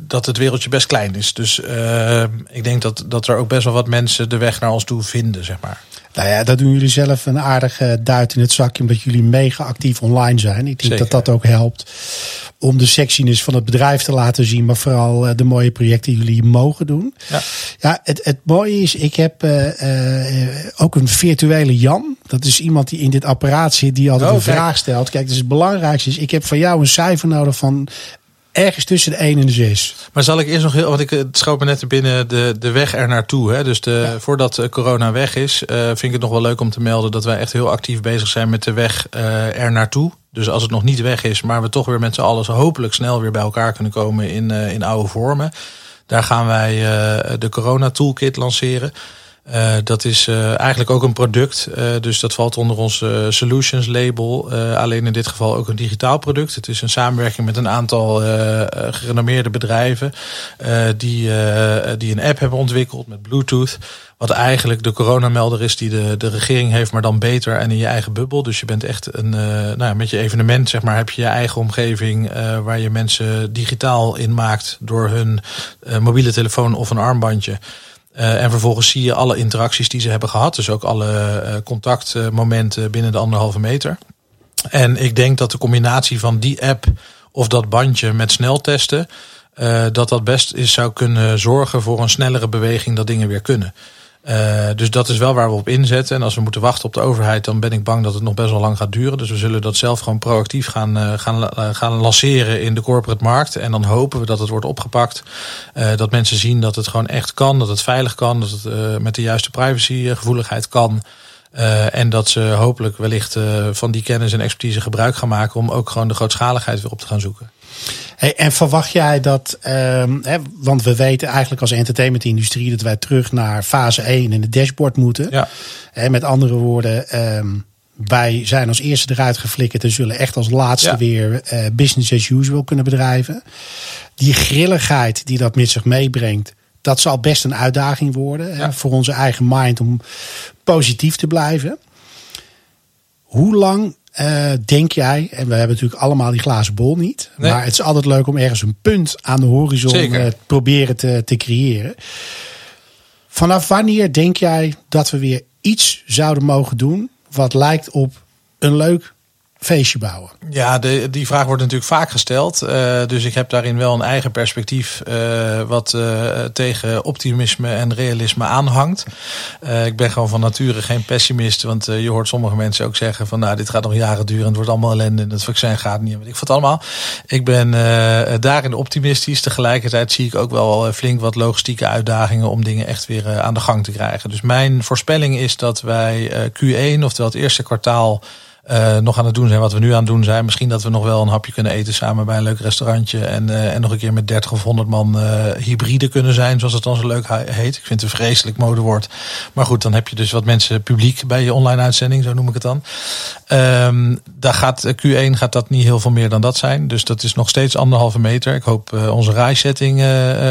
dat het wereldje best klein is. Dus uh, ik denk dat, dat er ook best wel wat mensen de weg naar ons toe vinden, zeg maar. Nou ja, dat doen jullie zelf een aardige duit in het zakje, omdat jullie mega actief online zijn. Ik denk dat dat ook helpt om de sexiness van het bedrijf te laten zien, maar vooral uh, de mooie projecten die jullie mogen doen. Ja, ja het, het mooie is, ik heb uh, uh, ook een virtuele Jan. Dat is iemand die in dit apparaat zit, die altijd oh, een vraag stelt. Kijk, dus het belangrijkste is, ik heb van jou een cijfer nodig van ergens tussen de 1 en de 6. Maar zal ik eerst nog heel, want ik schoot me net binnen de, de weg er naartoe. Hè? Dus de, ja. voordat corona weg is, uh, vind ik het nog wel leuk om te melden dat wij echt heel actief bezig zijn met de weg uh, er naartoe. Dus als het nog niet weg is, maar we toch weer met z'n allen hopelijk snel weer bij elkaar kunnen komen in, uh, in oude vormen. Daar gaan wij de Corona Toolkit lanceren. Uh, dat is uh, eigenlijk ook een product. Uh, dus dat valt onder ons Solutions label. alleen in dit geval ook een digitaal product. Het is een samenwerking met een aantal gerenommeerde bedrijven. die, die een app hebben ontwikkeld met Bluetooth. Wat eigenlijk de coronamelder is die de, de regering heeft, maar dan beter en in je eigen bubbel. Dus je bent echt een, nou, met je evenement, zeg maar, heb je je eigen omgeving waar je mensen digitaal in maakt door hun mobiele telefoon of een armbandje. Uh, en vervolgens zie je alle interacties die ze hebben gehad. Dus ook alle uh, contactmomenten binnen de anderhalve meter. En ik denk dat de combinatie van die app of dat bandje met sneltesten... Uh, dat dat best is zou kunnen zorgen voor een snellere beweging dat dingen weer kunnen. Uh, dus dat is wel waar we op inzetten. En als we moeten wachten op de overheid, dan ben ik bang dat het nog best wel lang gaat duren. Dus we zullen dat zelf gewoon proactief gaan, uh, gaan, uh, gaan lanceren in de corporate markt. En dan hopen we dat het wordt opgepakt. dat mensen zien dat het gewoon echt kan, dat het veilig kan, dat het met de juiste privacygevoeligheid kan. En dat ze hopelijk wellicht van die kennis en expertise gebruik gaan maken om ook gewoon de grootschaligheid weer op te gaan zoeken. Hey, en verwacht jij dat, um, hè, want we weten eigenlijk als entertainmentindustrie dat wij terug naar fase 1 in het dashboard moeten. Ja. Met andere woorden, um, wij zijn als eerste eruit geflikkerd en zullen echt als laatste ja. weer uh, business as usual kunnen bedrijven. Die grilligheid die dat met zich meebrengt, dat zal best een uitdaging worden ja. hè, voor onze eigen mind om positief te blijven. Hoe lang uh, denk jij, en we hebben natuurlijk allemaal die glazen bol niet, nee. maar het is altijd leuk om ergens een punt aan de horizon uh, proberen te, te creëren. Vanaf wanneer denk jij dat we weer iets zouden mogen doen wat lijkt op een leuk feestje bouwen? Ja, de, die vraag wordt natuurlijk vaak gesteld. Uh, dus ik heb daarin wel een eigen perspectief uh, wat uh, tegen optimisme en realisme aanhangt. ik ben gewoon van nature geen pessimist. Want je hoort sommige mensen ook zeggen van nou, dit gaat nog jaren duren. Het wordt allemaal ellende en het vaccin gaat niet. Ik wat allemaal. Ik ben daarin optimistisch. Tegelijkertijd zie ik ook wel flink wat logistieke uitdagingen om dingen echt weer aan de gang te krijgen. Dus mijn voorspelling is dat wij Q1, oftewel het eerste kwartaal uh, nog aan het doen zijn wat we nu aan het doen zijn. Misschien dat we nog wel een hapje kunnen eten samen bij een leuk restaurantje. En, uh, en nog een keer met 30 of 100 man uh, hybride kunnen zijn, zoals het dan zo leuk heet. Ik vind het een vreselijk modewoord. Maar goed, dan heb je dus wat mensen publiek bij je online uitzending, zo noem ik het dan. Um, daar gaat, Q1 gaat dat niet heel veel meer dan dat zijn. Dus dat is nog steeds anderhalve meter. Ik hoop onze rijsetting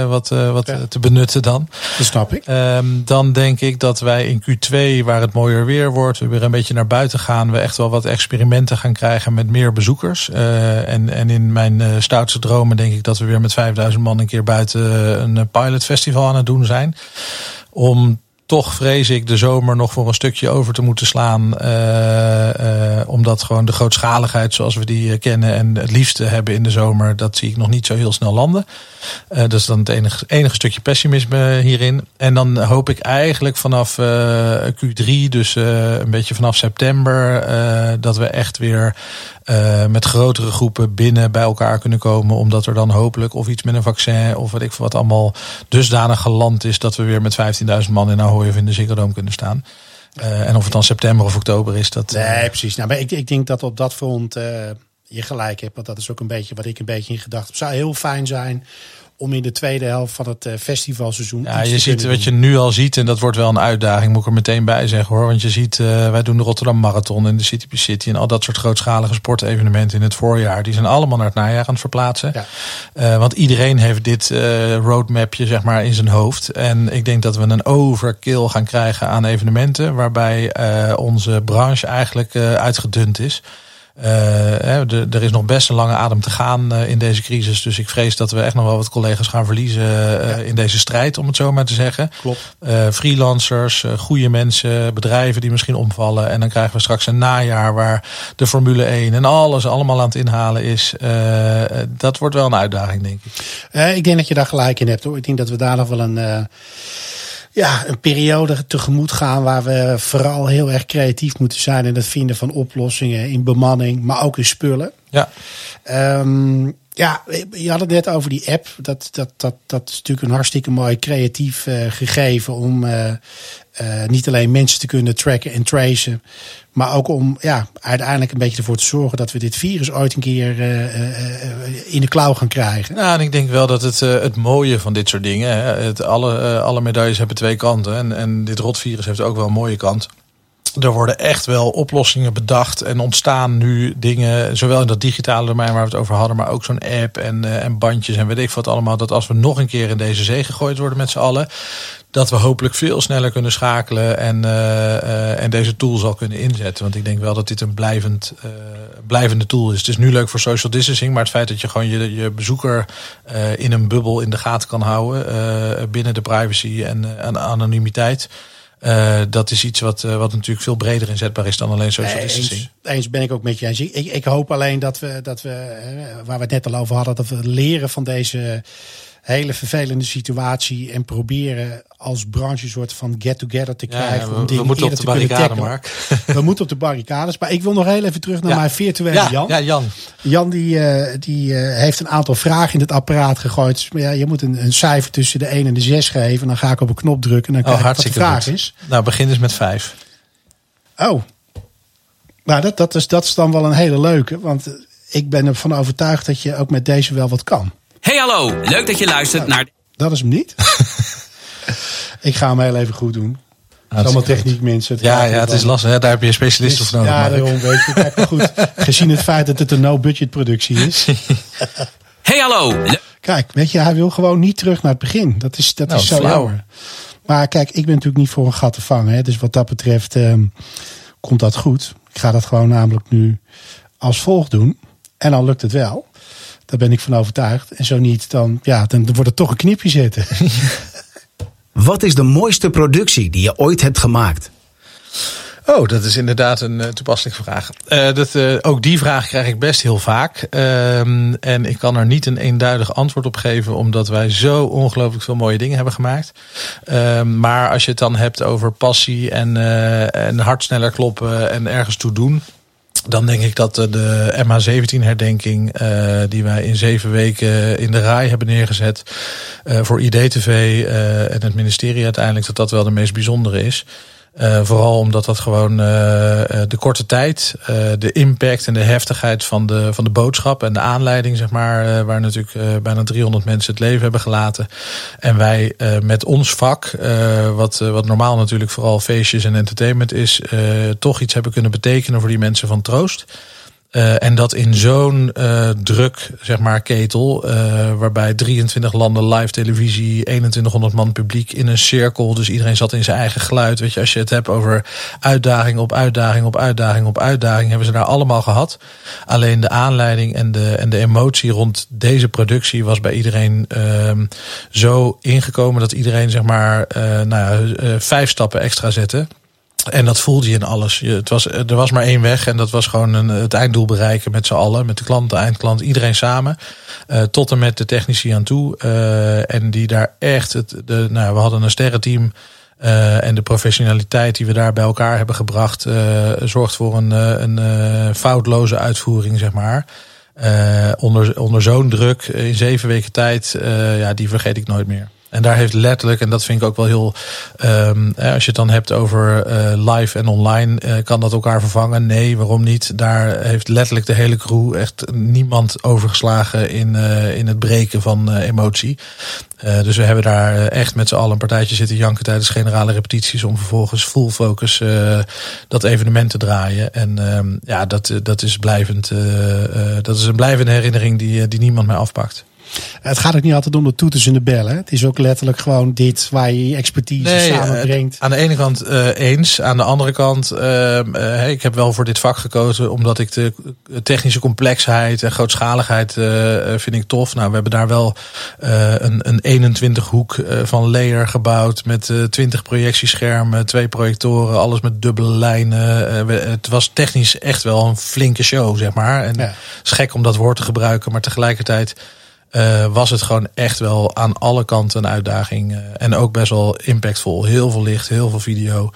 wat, wat ja. te benutten dan. Dat snap ik. Um, dan denk ik dat wij in Q2, waar het mooier weer wordt, we weer een beetje naar buiten gaan, we echt wel wat experimenten gaan krijgen met meer bezoekers. Uh, en, en in mijn uh, stoutste dromen denk ik dat we weer met 5000 man een keer buiten een pilot festival aan het doen zijn. Om toch vrees ik de zomer nog voor een stukje over te moeten slaan. Uh, uh, omdat gewoon de grootschaligheid zoals we die kennen en het liefste hebben in de zomer, dat zie ik nog niet zo heel snel landen. Uh, dat is dan het enige, enige stukje pessimisme hierin. En dan hoop ik eigenlijk vanaf Q3, dus een beetje vanaf september, dat we echt weer uh, met grotere groepen binnen bij elkaar kunnen komen. Omdat er dan hopelijk of iets met een vaccin of wat ik wat allemaal dusdanig geland is dat we weer met 15.000 man in Ahoy of in de Ziggo kunnen staan. Uh, en of het dan september of oktober is, dat. Nee, precies. Nou, maar ik, ik denk dat op dat front uh, je gelijk hebt. Want dat is ook een beetje wat ik een beetje in gedacht heb. Het zou heel fijn zijn om in de tweede helft van het eh, festivalseizoen. Ja, je ziet wat je nu al ziet, en dat wordt wel een uitdaging, moet ik er meteen bij zeggen hoor. Want je ziet, uh, wij doen de Rotterdam Marathon en de City by City en al dat soort grootschalige sportevenementen in het voorjaar. Die zijn allemaal naar het najaar aan het verplaatsen. Ja. Uh, want iedereen heeft dit roadmapje zeg maar in zijn hoofd. En ik denk dat we een overkill gaan krijgen aan evenementen, waarbij onze branche eigenlijk uitgedund is. Uh, er is nog best een lange adem te gaan uh, in deze crisis. Dus ik vrees dat we echt nog wel wat collega's gaan verliezen uh, ja. in deze strijd, om het zo maar te zeggen. Klopt. freelancers, goede mensen, bedrijven die misschien omvallen. En dan krijgen we straks een najaar waar de Formule 1 en alles allemaal aan het inhalen is. dat wordt wel een uitdaging, denk ik. ik denk dat je daar gelijk in hebt hoor. Ik denk dat we daar nog wel een ja, een periode tegemoet gaan waar we vooral heel erg creatief moeten zijn in het vinden van oplossingen in bemanning, maar ook in spullen. Ja. Um, ja, je had het net over die app. Dat, dat, dat, dat is natuurlijk een hartstikke mooi creatief uh, gegeven om uh, uh, niet alleen mensen te kunnen tracken en tracen, maar ook om ja, uiteindelijk een beetje ervoor te zorgen dat we dit virus ooit een keer in de klauw gaan krijgen. Nou, en ik denk wel dat het, het mooie van dit soort dingen, hè, het, alle, alle medailles hebben twee kanten. En, en dit rotvirus heeft ook wel een mooie kant er worden echt wel oplossingen bedacht en ontstaan nu dingen, zowel in dat digitale domein waar we het over hadden, maar ook zo'n app en, uh, en bandjes en weet ik wat allemaal. Dat als we nog een keer in deze zee gegooid worden met z'n allen, dat we hopelijk veel sneller kunnen schakelen en, uh, uh, en deze tool zal kunnen inzetten. Want ik denk wel dat dit een blijvend, blijvende tool is. Het is nu leuk voor social distancing, maar het feit dat je gewoon je, je bezoeker in een bubbel in de gaten kan houden binnen de privacy en, en anonimiteit. Uh, dat is iets wat, uh, wat natuurlijk veel breder inzetbaar is dan alleen social distancing. Eens, eens ben ik ook met je eens. Ik, ik hoop alleen dat we, dat we, waar we het net al over hadden, dat we leren van deze hele vervelende situatie en proberen als branche een soort van get-together te krijgen. Ja, we, om dingen we moeten op de barricade, Mark. We moeten op de barricades. Maar ik wil nog heel even terug naar ja. mijn virtuele ja, Jan. Ja, Jan. Jan die, uh, die uh, heeft een aantal vragen in het apparaat gegooid. Maar ja, je moet een, een cijfer tussen de 1 en de 6 geven. Dan ga ik op een knop drukken en dan oh, kijk ik wat de vraag goed. is. Nou, begin eens met 5. Oh. Nou, dat, dat, is, dat is dan wel een hele leuke. Want ik ben ervan overtuigd dat je ook met deze wel wat kan. Hallo, leuk dat je luistert naar... Dat is hem niet. ik ga hem heel even goed doen. Het allemaal techniek mensen. Het ja, ja het is lastig. Ja, daar heb je een specialist voor nodig. Ja, daarom weet je. Kijk, goed, gezien het feit dat het een no-budget productie is. hey hallo. Kijk, weet je, hij wil gewoon niet terug naar het begin. Dat is, dat nou, is zo jammer. Maar kijk, ik ben natuurlijk niet voor een gat te vangen. Hè. Dus wat dat betreft um, komt dat goed. Ik ga dat gewoon namelijk nu als volgt doen. En dan lukt het wel. Daar ben ik van overtuigd. En zo niet, dan, ja, dan wordt het toch een knipje zetten. Wat is de mooiste productie die je ooit hebt gemaakt? Oh, dat is inderdaad een uh, toepasselijke vraag. Uh, dat, uh, ook die vraag krijg ik best heel vaak. Ehm, en ik kan er niet een eenduidig antwoord op geven, omdat wij zo ongelooflijk veel mooie dingen hebben gemaakt. Ehm, maar als je het dan hebt over passie en, en hart sneller kloppen en ergens toe doen. Dan denk ik dat de MH17-herdenking, die wij in zeven weken in de RAI hebben neergezet voor IDTV en het ministerie uiteindelijk, dat dat wel de meest bijzondere is. Uh, vooral omdat dat gewoon uh, de korte tijd, de impact en de heftigheid van de, van de boodschap en de aanleiding, zeg maar, waar natuurlijk bijna 300 mensen het leven hebben gelaten. En wij met ons vak, wat, wat normaal natuurlijk vooral feestjes en entertainment is, toch iets hebben kunnen betekenen voor die mensen van troost. Uh, en dat in zo'n uh, druk, zeg maar, ketel, uh, waarbij 23 landen live televisie, 2100 man publiek in een cirkel, dus iedereen zat in zijn eigen geluid. Weet je, als je het hebt over uitdaging op uitdaging op uitdaging op uitdaging, hebben ze daar allemaal gehad. Alleen de aanleiding en de, en de emotie rond deze productie was bij iedereen ehm, zo ingekomen dat iedereen, zeg maar, nou ja, vijf stappen extra zette. En dat voelde je in alles. Je, het was, er was maar één weg en dat was gewoon een, het einddoel bereiken met z'n allen. Met de klant, de eindklant, iedereen samen. Uh, tot en met de technici aan toe. Uh, en die daar echt, het, de, nou, we hadden een sterrenteam. Uh, en de professionaliteit die we daar bij elkaar hebben gebracht, zorgt voor een, een foutloze uitvoering, zeg maar. onder onder zo'n druk in zeven weken tijd, ja, die vergeet ik nooit meer. En daar heeft letterlijk, en dat vind ik ook wel heel. Um, als je het dan hebt over uh, live en online, uh, kan dat elkaar vervangen? Nee, waarom niet? Daar heeft letterlijk de hele crew echt niemand overgeslagen in, uh, in het breken van emotie. dus we hebben daar echt met z'n allen een partijtje zitten janken tijdens generale repetities. om vervolgens full focus dat evenement te draaien. En um, ja, dat, dat is blijvend. dat is een blijvende herinnering die, die niemand mij afpakt. Het gaat ook niet altijd om de toeters en de bellen. Het is ook letterlijk gewoon dit waar je je expertise nee, samenbrengt. aan de ene kant uh, eens. Aan de andere kant, uh, ik heb wel voor dit vak gekozen omdat ik de technische complexheid en grootschaligheid vind ik tof. Nou, we hebben daar wel een, een 21 hoek van layer gebouwd met 20 projectieschermen, twee projectoren, alles met dubbele lijnen. het was technisch echt wel een flinke show, zeg maar. En ja. het is gek om dat woord te gebruiken, maar tegelijkertijd uh, was het gewoon echt wel aan alle kanten een uitdaging. Uh, en ook best wel impactvol. Heel veel licht, heel veel video.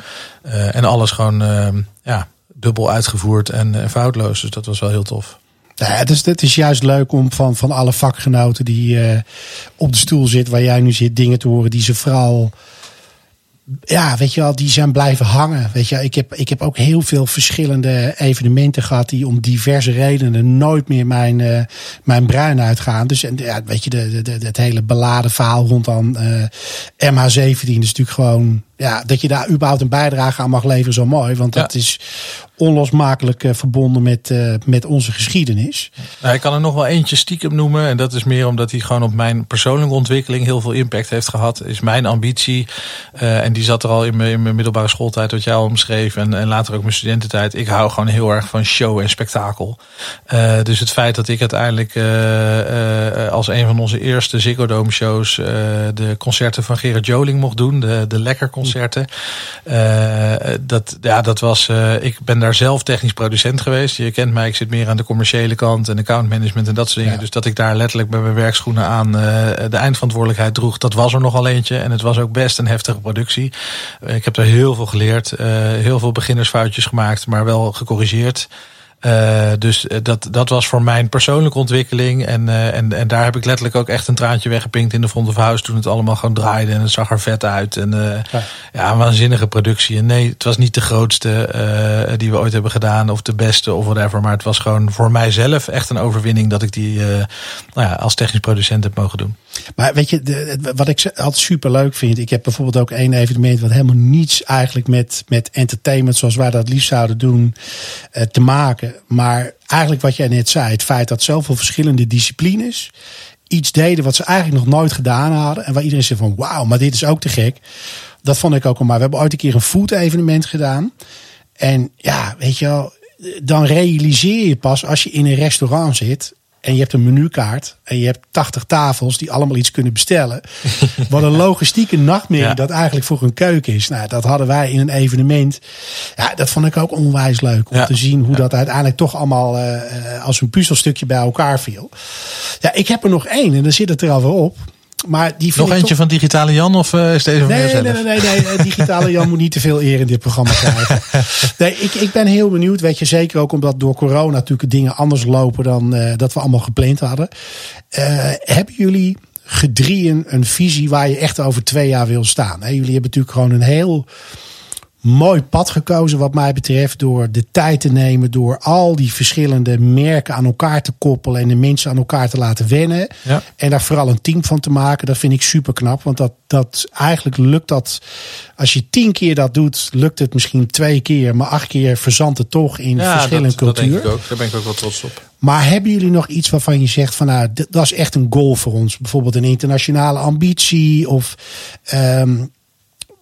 Uh, en alles gewoon ja, dubbel uitgevoerd en foutloos. Dus dat was wel heel tof. Ja, het, is, het is juist leuk om van, van alle vakgenoten die op de stoel zitten waar jij nu zit, dingen te horen die ze vooral ja, weet je wel, die zijn blijven hangen. Weet je, ik heb, ik heb ook heel veel verschillende evenementen gehad die om diverse redenen nooit meer mijn, uh, mijn brein uitgaan. Dus en, ja, weet je, de, de, het hele beladen verhaal rondom uh, MH17 is natuurlijk gewoon ja, dat je daar überhaupt een bijdrage aan mag leveren, zo mooi. Want dat is onlosmakelijk uh, verbonden met, uh, met onze geschiedenis. Nou, ik kan er nog wel eentje stiekem noemen. En dat is meer omdat hij gewoon op mijn persoonlijke ontwikkeling heel veel impact heeft gehad. Is mijn ambitie. Uh, en die zat er al in mijn, in mijn middelbare schooltijd, wat jij al omschreef. En, en later ook mijn studententijd. Ik hou gewoon heel erg van show en spektakel. dus het feit dat ik uiteindelijk als een van onze eerste Ziggo Dome shows de concerten van Gerard Joling mocht doen. De, de Lekker concerten. Uh, dat, ja, dat was, uh, ik ben daar zelf technisch producent geweest. Je kent mij, ik zit meer aan de commerciële kant en account management en dat soort dingen. Dus dat ik daar letterlijk bij mijn werkschoenen aan uh, de eindverantwoordelijkheid droeg, dat was er nogal eentje. En het was ook best een heftige productie. ik heb daar heel veel geleerd, heel veel beginnersfoutjes gemaakt, maar wel gecorrigeerd. Uh, dus eh, dat, dat was voor mijn persoonlijke ontwikkeling. En, uh, en, en daar heb ik letterlijk ook echt een traantje weggepinkt in de front of house. Toen het allemaal gewoon draaide en het zag er vet uit. En uh, ja. ja, een waanzinnige productie. En nee, het was niet de grootste die we ooit hebben gedaan. Of de beste of whatever. Maar het was gewoon voor mijzelf echt een overwinning dat ik die nou ja, als technisch producent heb mogen doen. Maar weet je, de, wat ik altijd super leuk vind. Ik heb bijvoorbeeld ook één evenement wat helemaal niets eigenlijk met, met entertainment zoals wij dat liefst zouden doen te maken. Maar eigenlijk wat jij net zei, het feit dat zoveel verschillende disciplines iets deden wat ze eigenlijk nog nooit gedaan hadden. En waar iedereen zegt van wauw, maar dit is ook te gek. Dat vond ik ook al maar. We hebben ooit een keer een food evenement gedaan. En ja, weet je wel, dan realiseer je pas als je in een restaurant zit en je hebt een menukaart en je hebt 80 tafels die allemaal iets kunnen bestellen. Wat een logistieke nachtmerrie dat eigenlijk voor een keuken is. Nou, dat hadden wij in een evenement. Ja, dat vond ik ook onwijs leuk om te zien hoe dat uiteindelijk toch allemaal uh, als een puzzelstukje bij elkaar viel. Ja, ik heb er nog één en dan zit het er alweer op. Maar die Nog eentje van Digitale Jan of uh, is deze van nee, nee, nee, nee, Digitale Jan moet niet te veel eer in dit programma krijgen. nee, ik, ik ben heel benieuwd. Weet je, zeker ook omdat door corona natuurlijk dingen anders lopen dan uh, dat we allemaal gepland hadden. Uh, hebben jullie gedrieën een visie waar je echt over twee jaar wil staan? Jullie hebben natuurlijk gewoon een heel mooi pad gekozen wat mij betreft. Door de tijd te nemen, door al die verschillende merken aan elkaar te koppelen en de mensen aan elkaar te laten wennen. Ja. En daar vooral een team van te maken. Dat vind ik super knap. Want dat, dat eigenlijk lukt dat. Als je tien keer dat doet, lukt het misschien twee keer. Maar acht keer verzandt het toch in ja, verschillende culturen. Dat denk ik ook. Daar ben ik ook wel trots op. Maar hebben jullie nog iets waarvan je zegt van nou, dat is echt een goal voor ons? Bijvoorbeeld een internationale ambitie of um,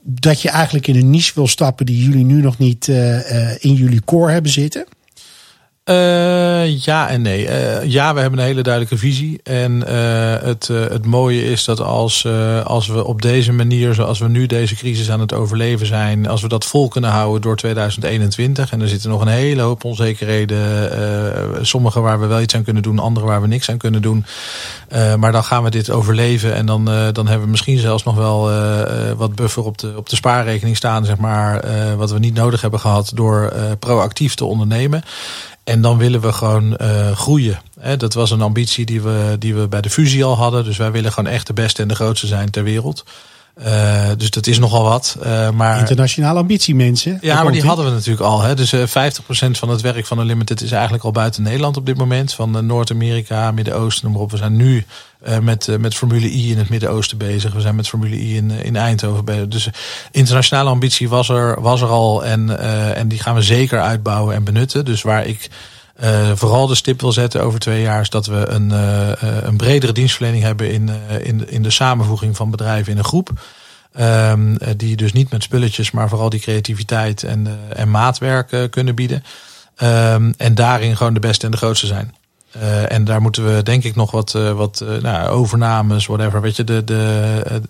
dat je eigenlijk in een niche wil stappen die jullie nu nog niet uh, in jullie core hebben zitten? Uh, ja en nee. Uh, ja, we hebben een hele duidelijke visie. En uh, het, het mooie is dat als, als we op deze manier, zoals we nu deze crisis aan het overleven zijn, als we dat vol kunnen houden door 2021. En er zitten nog een hele hoop onzekerheden. sommige waar we wel iets aan kunnen doen, andere waar we niks aan kunnen doen. maar dan gaan we dit overleven. En dan, dan hebben we misschien zelfs nog wel wat buffer op de, op de spaarrekening staan, zeg maar. wat we niet nodig hebben gehad door proactief te ondernemen. En dan willen we gewoon uh, groeien. dat was een ambitie die we, die we bij de fusie al hadden. Dus wij willen gewoon echt de beste en de grootste zijn ter wereld. Uh, dus dat is nogal wat. Uh, maar, Internationale ambitie, mensen. Ja, maar die hadden we natuurlijk al. Hè. Dus uh, 50% van het werk van Unlimited is eigenlijk al buiten Nederland op dit moment. Van Noord-Amerika, Midden-Oosten, noem maar op. We zijn nu met, met Formule I in het Midden-Oosten bezig. We zijn met Formule I in, in Eindhoven bezig. Dus internationale ambitie was er, was er al. En, en die gaan we zeker uitbouwen en benutten. Dus waar ik uh, vooral de stip wil zetten over twee jaar is dat we een, uh, een bredere dienstverlening hebben in, in, in de samenvoeging van bedrijven in een groep. Um, die dus niet met spulletjes, maar vooral die creativiteit en, en maatwerk kunnen bieden. Um, en daarin gewoon de beste en de grootste zijn. en daar moeten we denk ik nog wat, wat nou, overnames, whatever. Weet je, de, de,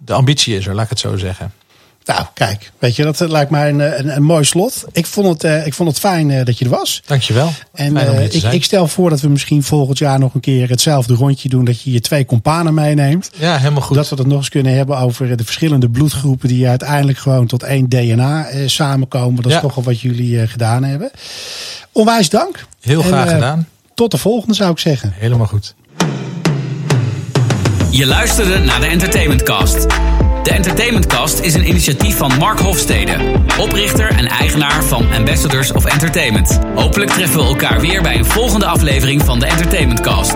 de ambitie is er, laat ik het zo zeggen. Nou, kijk, weet je, dat lijkt mij een, een, een mooi slot. Ik vond het, uh, ik vond het fijn uh, dat je er was. Dankjewel. En uh, ik, ik, stel voor dat we misschien volgend jaar nog een keer hetzelfde rondje doen. Dat je je twee companen meeneemt. Ja, helemaal goed. Dat we het nog eens kunnen hebben over de verschillende bloedgroepen die uiteindelijk gewoon tot één DNA samenkomen. Dat is toch al wat jullie gedaan hebben. Onwijs dank. Heel graag gedaan. Tot de volgende zou ik zeggen. Helemaal goed. Je luisterde naar de Entertainment Cast. De Entertainment Cast is een initiatief van Mark Hofstede, oprichter en eigenaar van Ambassadors of Entertainment. Hopelijk treffen we elkaar weer bij een volgende aflevering van de Entertainment Cast.